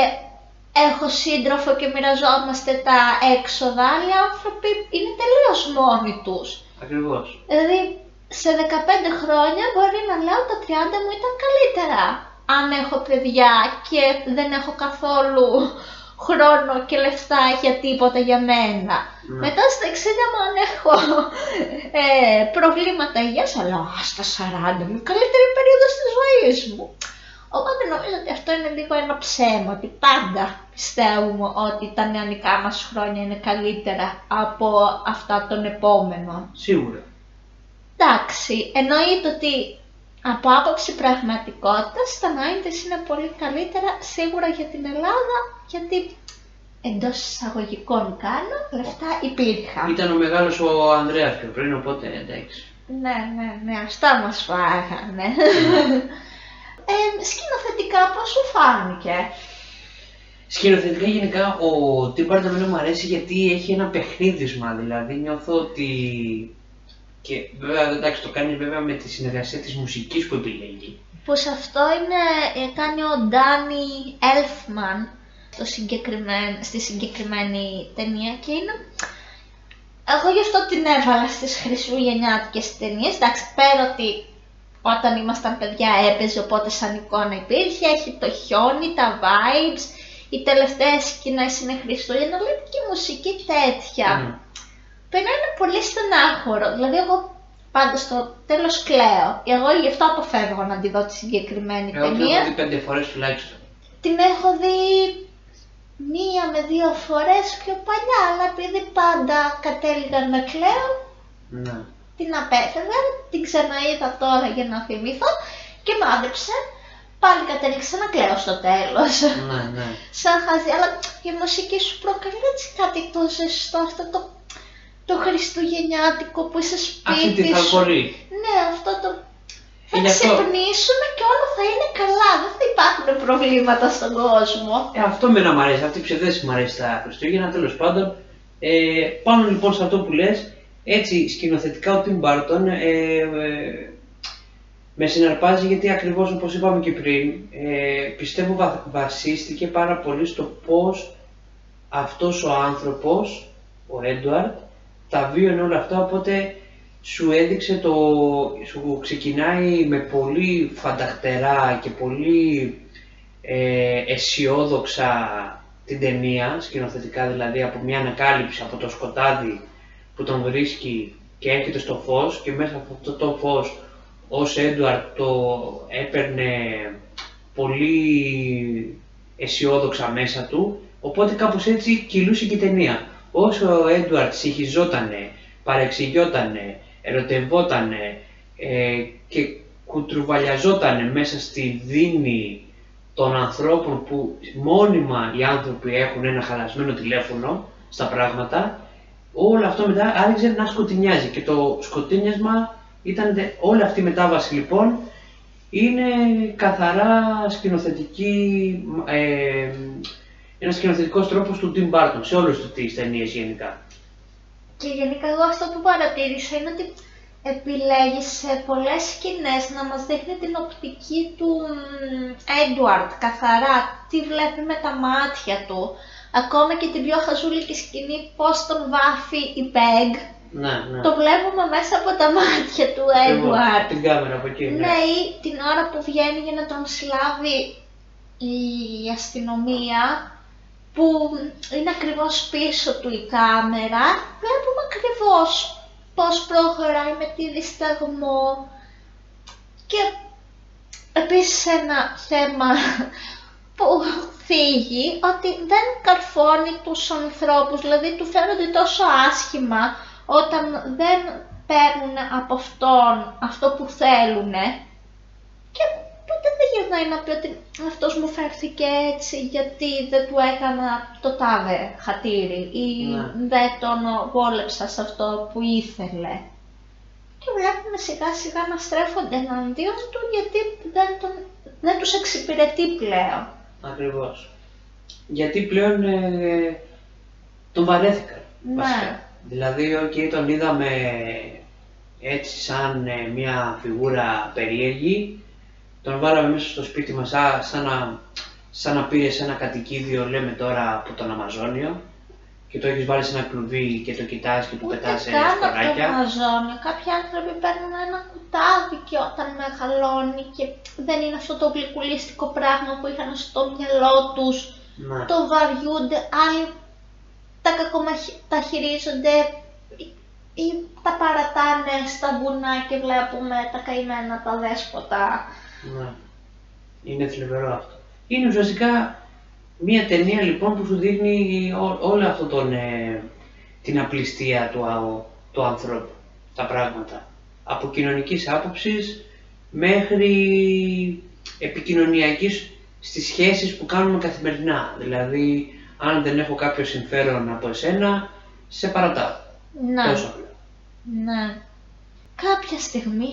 έχω σύντροφο και μοιραζόμαστε τα έξοδα, άλλοι άνθρωποι είναι τελείως μόνοι τους. Ακριβώς. Δηλαδή, σε 15 χρόνια μπορεί να λέω τα 30 μου ήταν καλύτερα. Αν έχω παιδιά και δεν έχω καθόλου χρόνο και λεφτά για τίποτα για μένα. Ναι. Μετά στα 60 μου αν έχω ε, προβλήματα υγείας, αλλά α, στα 40 μου, η καλύτερη περίοδος της ζωής μου. Οπότε νομίζω ότι αυτό είναι λίγο ένα ψέμα, ότι πάντα πιστεύουμε ότι τα νεανικά μας χρόνια είναι καλύτερα από αυτά των επόμενων. Σίγουρα. Εντάξει, εννοείται ότι από άποψη πραγματικότητας τα 90's είναι πολύ καλύτερα σίγουρα για την Ελλάδα γιατί εντός εισαγωγικών κάνω λεφτά υπήρχαν. Ήταν ο μεγάλος ο Ανδρέας πιο πριν, οπότε εντάξει. Ναι, ναι, ναι, αυτά μας φάγανε. ε, σκηνοθετικά πώς σου φάνηκε; Σκηνοθετικά γενικά ο Tim Burton εμένα μου αρέσει γιατί έχει ένα παιχνίδισμα, δηλαδή νιώθω ότι και βέβαια εντάξει το κάνεις βέβαια με τη συνεργασία της μουσικής που επιλέγει. Που σε αυτό είναι, ε, κάνει ο Ντάνι Elfman στο συγκεκριμένο, στη συγκεκριμένη ταινία και είναι... Εγώ γι' αυτό την έβαλα στις χριστουγεννιάτικες ταινίες, εντάξει πέρα ότι όταν ήμασταν παιδιά έπαιζε οπότε σαν εικόνα υπήρχε, έχει το χιόνι, τα vibes, οι τελευταίες σκηνές είναι Χριστούγεννα, αλλά και η μουσική τέτοια. Mm. Περνάει πολύ στενάχωρο, δηλαδή εγώ πάντα στο τέλος κλαίω. Εγώ γι' αυτό αποφεύγω να τη δω τη συγκεκριμένη Εγώ ταινία. την έχω δει πέντε φορές τουλάχιστον. Την έχω δει μία με δύο φορές πιο παλιά, αλλά επειδή πάντα κατέληγα να κλαίω, Ναι. Την απέφευγα, την ξαναείδα τώρα για να θυμηθώ και μάδεψε. Πάλι κατέληξα να κλαίω στο τέλος. Ναι, ναι. Σαν χαζή, αλλά η μουσική σου προκαλεί έτσι κάτι το ζεστό, αυτό το, το χριστουγεννιάτικο που είσαι Αυτή τη σπίτι σου. θαλπορή. Ναι, αυτό το... Θα γι' αυτό- ξυπνήσουμε και όλα θα είναι καλά, δεν θα υπάρχουν προβλήματα στον κόσμο. Ε, αυτό με να μ' αρέσει, αυτή η ψευδέση μου αρέσει τα Χριστούγεννα, τέλος πάντων. Ε, πάνω λοιπόν σε αυτό που λες, έτσι σκηνοθετικά ο Tim Burton ε, ε, με συναρπάζει γιατί ακριβώς όπως είπαμε και πριν, ε, πιστεύω βα- βασίστηκε πάρα πολύ στο πώς αυτός ο άνθρωπος, ο Έντουαρτ, τα βίωνε όλα αυτά, οπότε σου έδειξε το, σου ξεκινάει με πολύ φανταχτερά και πολύ ε, αισιόδοξα την ταινία, σκηνοθετικά δηλαδή από μια ανακάλυψη από το σκοτάδι που τον βρίσκει και έρχεται στο φως και μέσα από αυτό το φως ως Έντουαρτ το έπαιρνε πολύ αισιόδοξα μέσα του οπότε κάπως έτσι κυλούσε και η ταινία. Όσο ο Έντουαρτ συγχυζότανε, παρεξηγιότανε, ερωτευότανε ε, και κουτρουβαλιαζότανε μέσα στη δίνη των ανθρώπων που μόνιμα οι άνθρωποι έχουν ένα χαλασμένο τηλέφωνο στα πράγματα, όλο αυτό μετά άρχισε να σκοτεινιάζει και το σκοτεινιάσμα ήταν τε- όλη αυτή η μετάβαση λοιπόν είναι καθαρά σκηνοθετική, ε, ένας σκηνοθετικός τρόπος του Tim Burton σε όλες του τις ταινίες γενικά. Και γενικά εγώ αυτό που παρατήρησα είναι ότι επιλέγει σε πολλές σκηνές να μας δείχνει την οπτική του Έντουαρτ καθαρά, τι βλέπει με τα μάτια του. Ακόμα και την πιο χαζούλικη σκηνή πώς τον βάφει η Πεγ, Ναι, ναι. το βλέπουμε μέσα από τα μάτια του Έντουαρτ. Την κάμερα από εκεί. Ναι. Ναι, ή την ώρα που βγαίνει για να τον συλλάβει η αστυνομία, που είναι ακριβώς πίσω του η κάμερα, βλέπουμε ακριβώς πώς προχωράει με τη δισταγμό. Και επίσης ένα θέμα που θίγει ότι δεν καρφώνει τους ανθρώπους, δηλαδή του φαίνονται τόσο άσχημα όταν δεν παίρνουν από αυτόν αυτό που θέλουν και ποτέ δεν γυρνάει να πει ότι αυτός μου φέρθηκε έτσι γιατί δεν του έκανα το τάδε χατήρι ή Ναι. δεν τον βόλεψα σε αυτό που ήθελε. Και βλέπουμε σιγά σιγά να στρέφονται εναντίον του γιατί δεν, τον, δεν τους εξυπηρετεί πλέον. Ακριβώς. Γιατί πλέον ε, τον βαρέθηκαν. Ναι. βασικά. Δηλαδή, οκ, τον είδαμε έτσι σαν ε, μια φιγούρα περίεργη. Τον βάλαμε μέσα στο σπίτι μας σαν, σαν, να, σαν να πήρες ένα κατοικίδιο, λέμε τώρα, από τον Αμαζόνιο και το έχεις βάλει σε ένα κλουβί και το κοιτάς και του Ούτε πετάς καν από το σποράκια. Αμαζόνιο. Κάποιοι άνθρωποι παίρνουν ένα κουτάδι και όταν μεγαλώνει και δεν είναι αυτό το γλυκουλίστικο πράγμα που είχαν στο μυαλό τους, Ναι. το βαριούνται, άλλοι τα κακομαχι- τα χειρίζονται ή- ή τα παρατάνε στα βουνά και βλέπουμε τα καημένα τα δέσποτα. Ναι. Είναι θλιβερό αυτό. Είναι ουσιαστικά μία ταινία λοιπόν που σου δείχνει ό- όλο αυτό τον, ε, την απληστία του, α- του ανθρώπου, τα πράγματα. Από κοινωνικής άποψης μέχρι επικοινωνιακής στις σχέσεις που κάνουμε καθημερινά. Δηλαδή, αν δεν έχω κάποιο συμφέρον από εσένα, σε παρατάω. Ναι, Τόσο απλά. ναι. κάποια στιγμή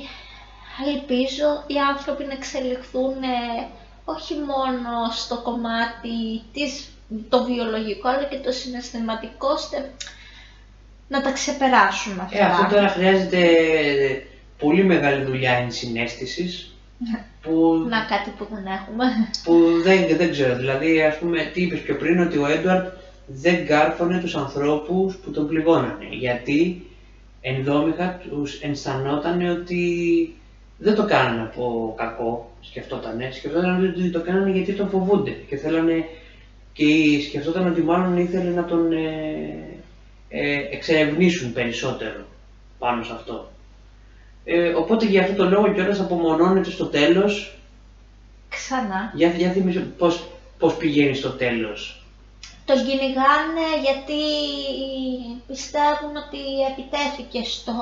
ελπίζω οι άνθρωποι να εξελιχθούν ε, όχι μόνο στο κομμάτι της, το βιολογικό αλλά και το συναισθηματικό ώστε να τα ξεπεράσουν αυτά. Ε, αυτό τώρα χρειάζεται πολύ μεγάλη δουλειά ενσυναίσθησης που, Να κάτι που δεν έχουμε. που δεν, δεν ξέρω. Δηλαδή, ας πούμε, τι είπες πιο πριν, ότι ο Έντουαρτ δεν κάρφωνε τους ανθρώπους που τον πληγώνανε. Γιατί ενδόμηχα τους αισθανόταν ότι δεν το κάνανε από κακό, σκεφτότανε. Σκεφτόταν ότι το κάνανε γιατί τον φοβούνται και θέλανε και σκεφτόταν ότι μάλλον ήθελε να τον ε, ε, εξερευνήσουν περισσότερο πάνω σε αυτό. Ε, οπότε για αυτό το λόγο κιόλας απομονώνεται στο τέλος. Ξανά. Για, για θυμίσου πώς, πώς πηγαίνει στο τέλος. Τον κυνηγάνε γιατί πιστεύουν ότι επιτέθηκε στο,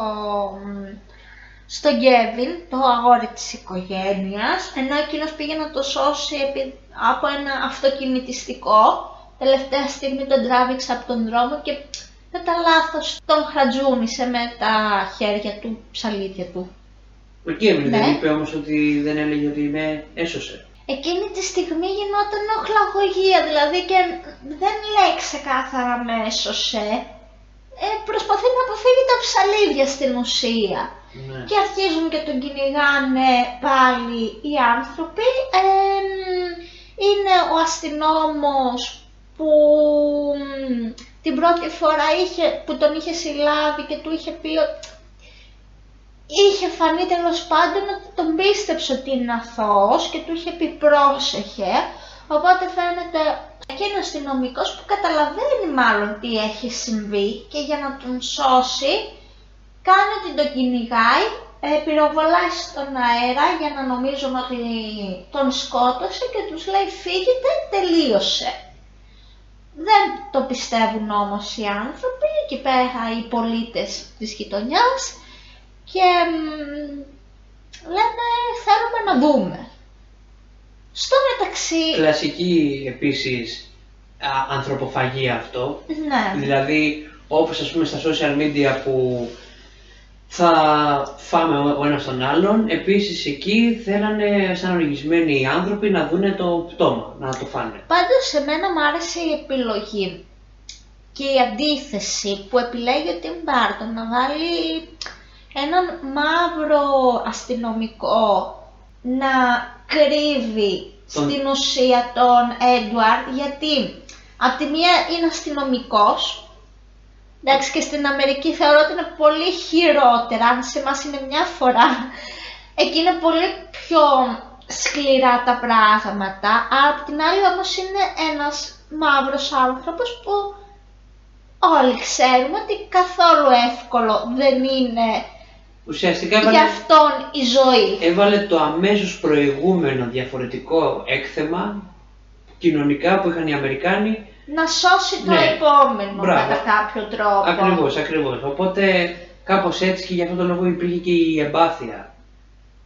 στο Γκέβιν, το αγόρι της οικογένειας, ενώ εκείνος πήγε να το σώσει επί- από ένα αυτοκινητιστικό. Τελευταία στιγμή τον τράβηξε από τον δρόμο και κατά λάθος τον χρατζούνισε με τα χέρια του, ψαλίδια του. Ο Κέβιν Ναι. δεν είπε όμως ότι δεν έλεγε ότι με έσωσε. Εκείνη τη στιγμή γινόταν οχλαγωγία, δηλαδή και δεν λέει ξεκάθαρα με έσωσε. Ε, προσπαθεί να αποφύγει τα ψαλίδια στην ουσία. Ναι. Και αρχίζουν και τον κυνηγάνε πάλι οι άνθρωποι. Εμ, είναι ο αστυνόμος που μ, την πρώτη φορά είχε, που τον είχε συλλάβει και του είχε πει ότι είχε φανεί τέλος πάντων ότι τον πίστεψε ότι είναι αθώος και του είχε πει πρόσεχε. Οπότε φαίνεται εκείνο αστυνομικός που καταλαβαίνει μάλλον τι έχει συμβεί και για να τον σώσει κάνει ότι τον κυνηγάει, ε, πυροβολάει στον αέρα για να νομίζουμε ότι τον σκότωσε και τους λέει φύγετε, τελείωσε. Δεν το πιστεύουν όμως οι άνθρωποι, εκεί πέρα οι πολίτες της γειτονιάς και μ, λένε θέλουμε να δούμε. Στο μεταξύ, Κλασική επίσης α, ανθρωποφαγία αυτό. ναι, Δηλαδή, όπως ας πούμε στα social media που θα φάμε ο- ο ένας τον άλλον, επίσης εκεί θέλανε σαν οργισμένοι οι άνθρωποι να δούνε το πτώμα, να το φάνε. Πάντως σε μένα μου άρεσε η επιλογή και η αντίθεση που επιλέγει ο Tim Burton να βάλει έναν μαύρο αστυνομικό να κρύβει Τον- στην ουσία τον Έντουαρντ γιατί από τη μία είναι αστυνομικός Εντάξει και στην Αμερική θεωρώ ότι είναι πολύ χειρότερα, αν σε εμάς είναι μια φορά. Εκεί είναι πολύ πιο σκληρά τα πράγματα. Απ' την άλλη όμως είναι ένας μαύρος άνθρωπος που όλοι ξέρουμε ότι καθόλου εύκολο δεν είναι Ουσιαστικά για έβαλε, αυτόν η ζωή. έβαλε το αμέσως προηγούμενο διαφορετικό έκθεμα κοινωνικά που είχαν οι Αμερικάνοι Να σώσει το Ναι. επόμενο Μπράβο. κατά κάποιο τρόπο. Ακριβώς, ακριβώς. Οπότε κάπως έτσι και γι' αυτό το λόγο υπήρχε και η εμπάθεια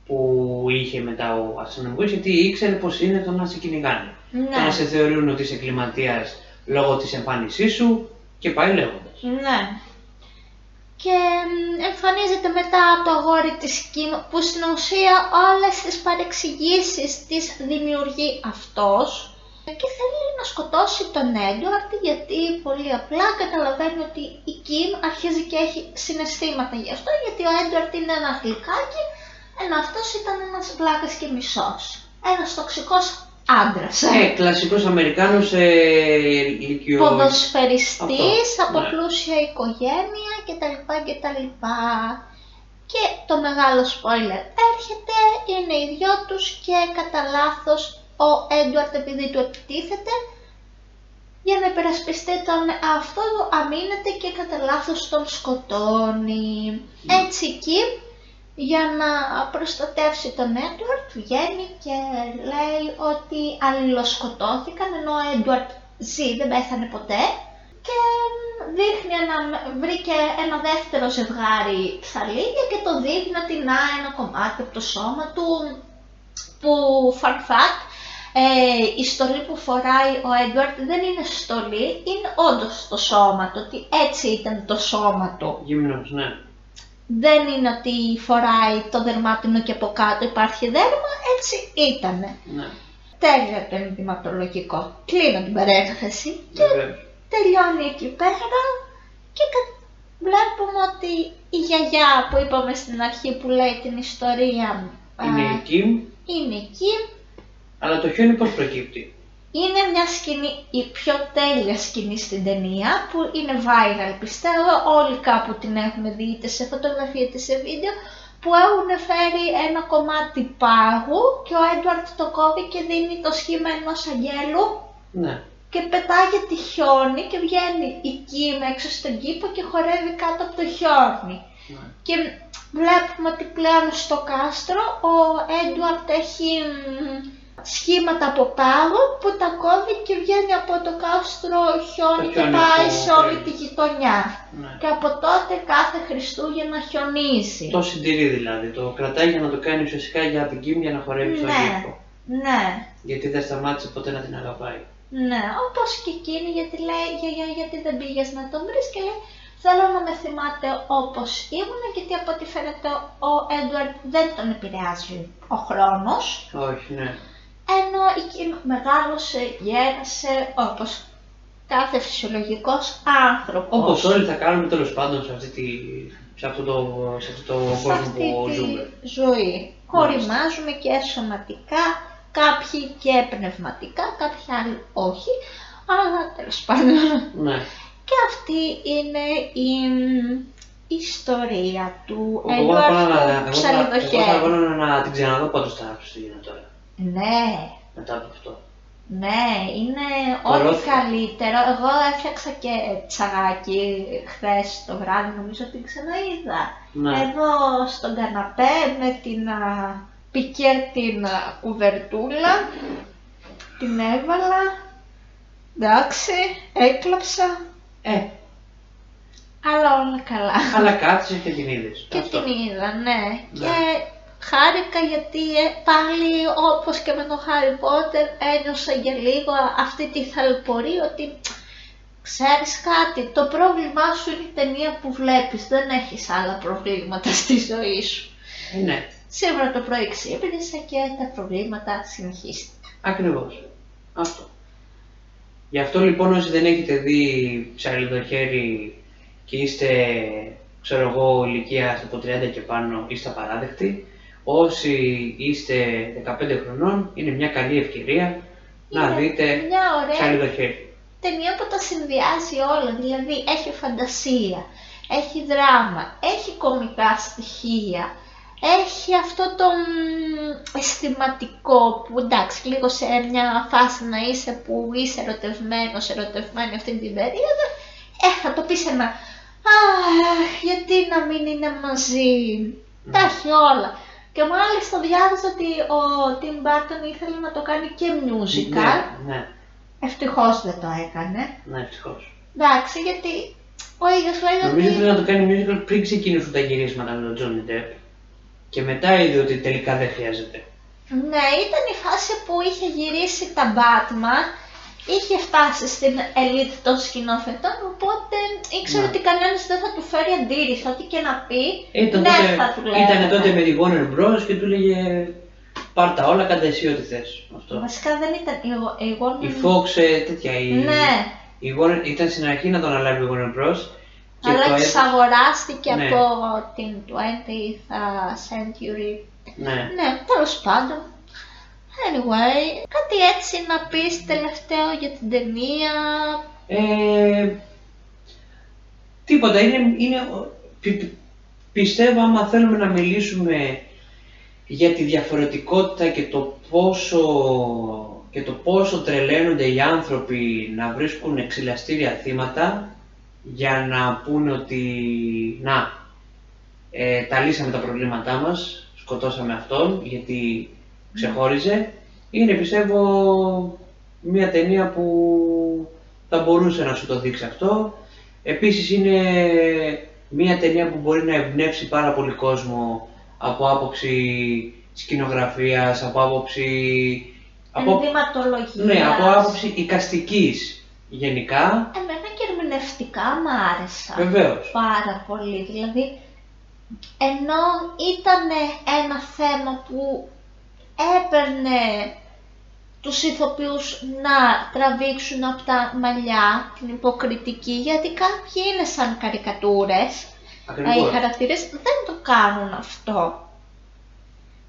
που είχε μετά ο αστυνομικός γιατί ήξερε πως είναι το να σε κυνηγάνε. Το να Ναι, σε θεωρούν ότι είσαι εγκληματίας λόγω της εμφάνισής σου και πάει λέγοντας. ναι. Και μ, εμφανίζεται μετά το αγόρι της Κιμ που στην ουσία όλες τις παρεξηγήσεις τις δημιουργεί αυτός και θέλει να σκοτώσει τον Έντουαρτ γιατί πολύ απλά καταλαβαίνει ότι η Κιμ αρχίζει και έχει συναισθήματα γι' αυτό γιατί ο Έντουαρτ είναι ένα γλυκάκι ενώ αυτός ήταν ένας βλάκας και μισός. Ένας τοξικός άντρας. Ε, κλασικός Αμερικάνος ε, ηλικιο... ποδοσφαιριστής Αυτό, από ναι. πλούσια οικογένεια κτλ. κτλ. Και το μεγάλο spoiler έρχεται, είναι οι δυο τους και κατά λάθος ο Έντουαρτ επειδή του επιτίθεται για να υπερασπιστεί τον αυτό του αμήνεται και κατά λάθος τον σκοτώνει. Έτσι εκεί για να προστατεύσει τον Έντουαρτ βγαίνει και λέει ότι αλληλοσκοτώθηκαν ενώ ο Έντουαρτ ζει, δεν πέθανε ποτέ και δείχνει ένα, βρήκε ένα δεύτερο ζευγάρι ψαλίδια και το δείχνει ότι να ένα κομμάτι από το σώμα του που fun fact ε, η στολή που φοράει ο Έντουαρτ δεν είναι στολή, είναι όντως το σώμα του, ότι έτσι ήταν το σώμα του. Γυμνός, ναι. δεν είναι ότι φοράει το δερμάτινο και από κάτω υπάρχει δέρμα, έτσι ήτανε. Ναι. Τέλεια το ενδυματολογικό. Κλείνω την παρένθεση και Βεβαίως. τελειώνει εκεί πέρα και κα- βλέπουμε ότι η γιαγιά που είπαμε στην αρχή που λέει την ιστορία α, Είναι η Kim, είναι εκεί. Αλλά το χιόνι πώς προκύπτει; Είναι μια σκηνή, η πιο τέλεια σκηνή στην ταινία που είναι viral πιστεύω, όλοι κάπου την έχουμε δει είτε σε φωτογραφία είτε σε βίντεο που έχουν φέρει ένα κομμάτι πάγου και ο Έντουαρτ το κόβει και δίνει το σχήμα ενός αγγέλου Ναι. και πετάγεται χιόνι και βγαίνει η Κιμ έξω στον κήπο και χορεύει κάτω από το χιόνι. ναι. Και βλέπουμε ότι πλέον στο κάστρο ο Έντουαρτ έχει μ, σχήματα από πάγο που τα κόβει και βγαίνει από το κάστρο χιόνι Το και χιόνι πάει που σε όλη φέρνει. τη γειτονιά. ναι. Και από τότε κάθε Χριστούγεννα χιονίζει. Το συντηρεί δηλαδή. Το κρατάει για να το κάνει ουσιαστικά για την Kim για να χορεύει στον Ναι. κήπο. Ναι. Γιατί δεν σταμάτησε ποτέ να την αγαπάει. Ναι, όπως και εκείνη γιατί λέει για, για- γιατί δεν πήγες να τον βρεις και λέει θέλω να με θυμάται όπως ήμουν γιατί από ό,τι φαίνεται ο Έντουαρτ δεν τον επηρεάζει ο χρόνος Όχι, ναι. Ενώ η Κιμ μεγάλωσε, γέρασε όπως κάθε φυσιολογικός άνθρωπος. Όπως όλοι θα κάνουμε τέλος πάντων σε, αυτή τη, σε αυτό το, σε αυτό το σε κόσμο αυτή που τη ζούμε. ζωή. Οριμάζουμε και σωματικά, κάποιοι και πνευματικά, κάποιοι άλλοι όχι, αλλά τέλος πάντων. Ναι. Και αυτή είναι η μ, ιστορία του Εγώ θα πάω να, Έντουαρτ εγώ θα- εγώ θα Ψαλιδοχέρη. πάω να, να την ξαναδώ πάντως τα Χριστούγεννα τώρα. Ναι, Μετά από αυτό. ναι, είναι ό,τι Ορώθηκα. καλύτερο. Εγώ έφτιαξα και τσαγάκι χθες το βράδυ, νομίζω την ξαναείδα. Ναι. Εδώ στον καναπέ με την α, πικέ την α, κουβερτούλα, την έβαλα, εντάξει, έκλαψα, Ε, αλλά όλα καλά. αλλά κάθισε και την είδες. Και Αυτό. την είδα, ναι. Ναι. Και χάρηκα γιατί ε, πάλι όπως και με τον Χάρι Πότερ ένιωσα για λίγο αυτή τη θαλπορή ότι ξέρεις κάτι, το πρόβλημά σου είναι η ταινία που βλέπεις, δεν έχεις άλλα προβλήματα στη ζωή σου. Ε, ναι. Σήμερα το πρωί ξύπνησα και τα προβλήματα συνεχίστηκαν. Ακριβώς. Αυτό. Γι' αυτό λοιπόν όσοι δεν έχετε δει ψαλιδοχέρι και είστε, ξέρω εγώ, ηλικία από 30 και πάνω, είστε απαράδεκτοι. Όσοι είστε 15 χρονών, είναι μια καλή ευκαιρία να Είναι δείτε μια ωραία ψαλιδοχέρι. ταινία που τα συνδυάζει όλα, δηλαδή έχει φαντασία, έχει δράμα, έχει κομικά στοιχεία, έχει αυτό το μ, αισθηματικό που εντάξει λίγο σε μια φάση να είσαι που είσαι ερωτευμένος, ερωτευμένη αυτή την περίοδο, ε, θα το πεις ένα «Αχ, γιατί να μην είναι μαζί, τα έχει όλα». Και μάλιστα διάβαζα ότι ο Tim Burton ήθελε να το κάνει και musical, Ναι, ναι, ευτυχώς δεν το έκανε. ναι, ευτυχώς. Εντάξει, γιατί ο ίδιος λέει Νομίζω ότι... ότι να το κάνει musical πριν ξεκινήσουν τα γυρίσματα με τον Johnny Depp και μετά είδε ότι τελικά δεν χρειάζεται. Ναι, ήταν η φάση που είχε γυρίσει τα Batman, είχε φτάσει στην ελίτ των σκηνοθετών, οπότε ήξερε Ναι. ότι κανένας δεν θα του φέρει αντίρρηση, ό,τι και να πει, Ήταν ναι τότε, θα του λέγανε. ήτανε τότε με τη Warner Bros. και του λέγε πάρ' τα όλα, κάντε εσύ ό,τι θες. Αυτό. Βασικά δεν ήταν η, η Warner... Η Fox ε, τέτοια, η, Ναι, η Warner, ήταν στην αρχή να τον αναλάβει η Warner Bros. Και αλλά το έ- εξαγοράστηκε Ναι. από την 20th Century. Ναι. Ναι, τέλος πάντων. Anyway, κάτι έτσι να πεις τελευταίο για την ταινία. Ε, τίποτα, είναι, είναι, πι- πι- πιστεύω άμα θέλουμε να μιλήσουμε για τη διαφορετικότητα και το πόσο, και το πόσο τρελαίνονται οι άνθρωποι να βρίσκουν ξυλαστήρια θύματα για να πούνε ότι να, ε, τα λύσαμε τα προβλήματά μας, σκοτώσαμε αυτόν γιατί ξεχώριζε, είναι πιστεύω μια ταινία που θα μπορούσε να σου το δείξει αυτό. Επίσης είναι μια ταινία που μπορεί να εμπνεύσει πάρα πολύ κόσμο από άποψη σκηνογραφίας, από άποψη... Από, Ενδυματολογίας. ναι, από άποψη οικαστικής γενικά. Εμένα και ερμηνευτικά μ' άρεσα Βεβαίως. πάρα πολύ. Δηλαδή, ενώ ήταν ένα θέμα που έπαιρνε τους ηθοποιούς να τραβήξουν από τα μαλλιά την υποκριτική, γιατί κάποιοι είναι σαν καρικατούρες, Ακριβώς. οι χαρακτήρες δεν το κάνουν αυτό.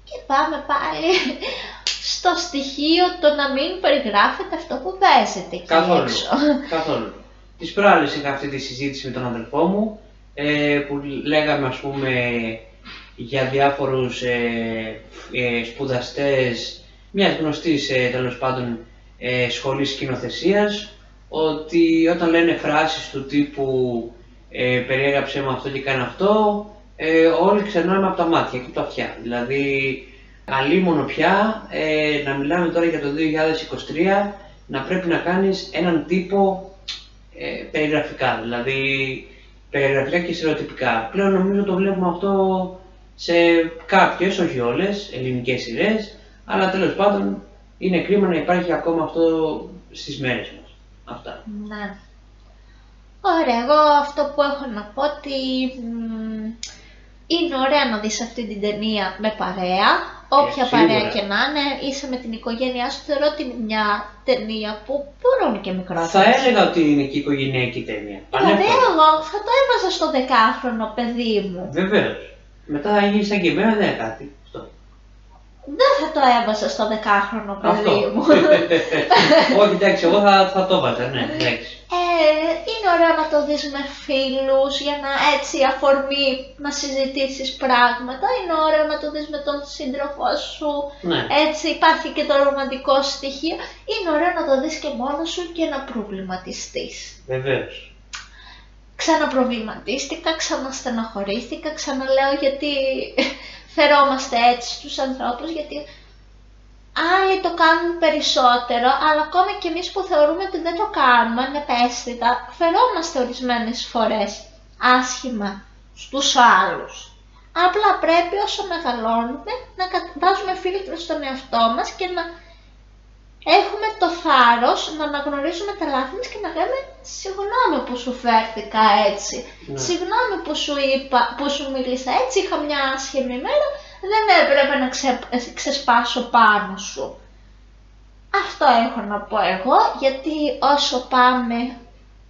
Και πάμε πάλι στο στοιχείο το να μην περιγράφεται αυτό που παίζεται εκεί Καθόλου. έξω. Καθόλου. Τις προάλλες είχα αυτή τη συζήτηση με τον αδελφό μου ε, που λέγαμε ας πούμε για διάφορους ε, ε, σπουδαστές μιας γνωστής ε, τέλος πάντων ε, σχολής σκηνοθεσίας ότι όταν λένε φράσεις του τύπου ε, περιέγραψε με αυτό και κάνει αυτό ε, όλοι ξερνάμε από τα μάτια και από τα αυτιά. Δηλαδή αλίμονο πια ε, να μιλάμε τώρα για το 2023 να πρέπει να κάνεις έναν τύπο ε, περιγραφικά, δηλαδή περιγραφικά και στερεοτυπικά. Πλέον νομίζω το βλέπουμε αυτό σε κάποιες, όχι όλες, ελληνικές σειρές, αλλά τέλος πάντων είναι κρίμα να υπάρχει ακόμα αυτό στις μέρες μας. Αυτά. Ναι. Ωραία, εγώ αυτό που έχω να πω ότι μ, είναι ωραία να δεις αυτή την ταινία με παρέα, όποια Ε, σίγουρα. παρέα και να είναι, είσαι με την οικογένειά σου, θεωρώ ότι είναι μια ταινία που μπορούν και μικρότερες. Θα έλεγα ότι είναι και οικογενειακή ταινία. Δηλαδή Πανεύκολα. εγώ θα το έβαζα στο δεκάχρονο παιδί μου. Βεβαίως. Μετά γίνει σαν και εμένα, δεν είναι κάτι. Αυτό. Δεν θα το έβαζα στο δεκάχρονο παιδί Αυτό. μου. Όχι, εντάξει, εγώ θα, θα το έβαζα, ναι, εντάξει. Ε, είναι ωραίο να το δεις με φίλους για να έτσι αφορμή να συζητήσεις πράγματα. Είναι ωραίο να το δεις με τον σύντροφό σου. Ναι. Έτσι υπάρχει και το ρομαντικό στοιχείο. Είναι ωραίο να το δεις και μόνος σου και να προβληματιστείς. Βεβαίως. Ξαναπροβληματίστηκα, ξαναστεναχωρήθηκα, ξαναλέω γιατί φερόμαστε έτσι στους ανθρώπους, γιατί άλλοι το κάνουν περισσότερο, αλλά ακόμα και εμείς που θεωρούμε ότι δεν το κάνουμε ανεπαίσθητα, φερόμαστε ορισμένες φορές άσχημα στους άλλους. Απλά πρέπει όσο μεγαλώνουμε να κα- βάζουμε φίλτρο στον εαυτό μας και να έχουμε το θάρρος να αναγνωρίζουμε τα λάθη μας και να λέμε συγγνώμη που σου φέρθηκα έτσι. Ναι. Συγγνώμη που σου είπα, που σου μίλησα έτσι, είχα μια άσχημη μέρα, δεν έπρεπε να ξε, ξεσπάσω πάνω σου. Αυτό έχω να πω εγώ, γιατί όσο πάμε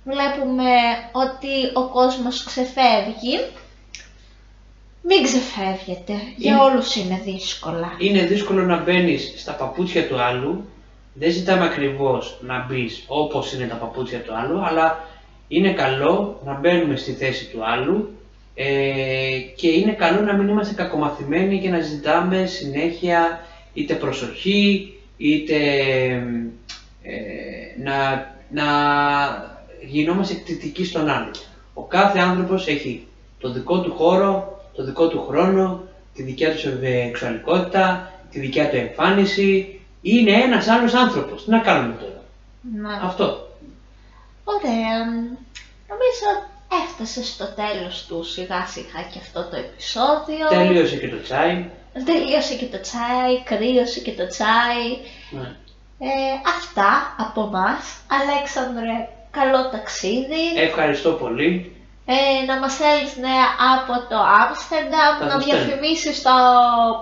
βλέπουμε ότι ο κόσμος ξεφεύγει. Μην ξεφεύγετε, για Είναι- όλους είναι δύσκολα. Είναι δύσκολο να μπαίνεις στα παπούτσια του άλλου. Δεν ζητάμε ακριβώς να μπεις όπως είναι τα παπούτσια του άλλου, αλλά είναι καλό να μπαίνουμε στη θέση του άλλου ε, και είναι καλό να μην είμαστε κακομαθημένοι και να ζητάμε συνέχεια είτε προσοχή, είτε ε, να, να γινόμαστε εκτιτικοί στον άλλο. Ο κάθε άνθρωπος έχει το δικό του χώρο, το δικό του χρόνο, τη δικιά του σεξουαλικότητα, τη δικιά του εμφάνιση. Είναι ένας άλλος άνθρωπος. Τι να κάνουμε τώρα; Να. Αυτό. Ωραία. Νομίζω έφτασε στο τέλος του σιγά σιγά και αυτό το επεισόδιο. Τελείωσε και το τσάι. Τελείωσε και το τσάι, κρύωσε και το τσάι. Ναι. Ε, αυτά από μας. Αλέξανδρε, καλό ταξίδι. Ευχαριστώ πολύ. Ε, να μας στέλνεις νέα από το Άμστερνταμ, Θα να το στέλνω. διαφημίσεις το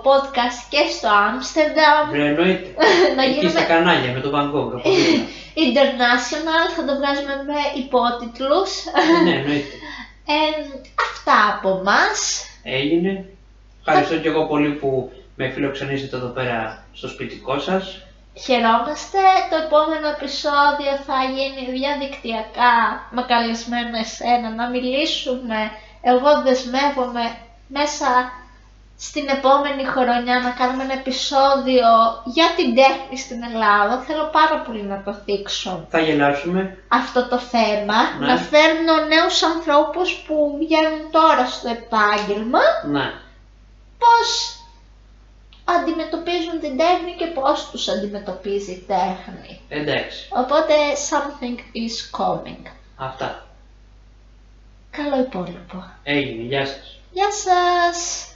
podcast και στο Άμστερνταμ, Βρε, εννοείται. να Εκεί γίνουμε στα κανάλια με τον Bangkok. από δίπλα. international, θα το βγάζουμε με υπότιτλους. ναι, εννοείται. Ε, αυτά από μας. Έγινε. Ευχαριστώ και εγώ πολύ που με φιλοξενήσετε εδώ πέρα στο σπιτικό σας. Χαιρόμαστε. Το επόμενο επεισόδιο θα γίνει διαδικτυακά με καλεσμένο εσένα να μιλήσουμε. Εγώ δεσμεύομαι μέσα στην επόμενη χρονιά να κάνουμε ένα επεισόδιο για την τέχνη στην Ελλάδα. Θέλω πάρα πολύ να το θίξω Θα γελάσουμε. αυτό το θέμα. Ναι. Να φέρνω νέους ανθρώπους που βγαίνουν τώρα στο επάγγελμα Ναι. πώς αντιμετωπίζουν την τέχνη και πώς τους αντιμετωπίζει η τέχνη. Εντάξει. Οπότε something is coming. Αυτά. Καλό υπόλοιπο. Έγινε. Γεια σας. Γεια σας!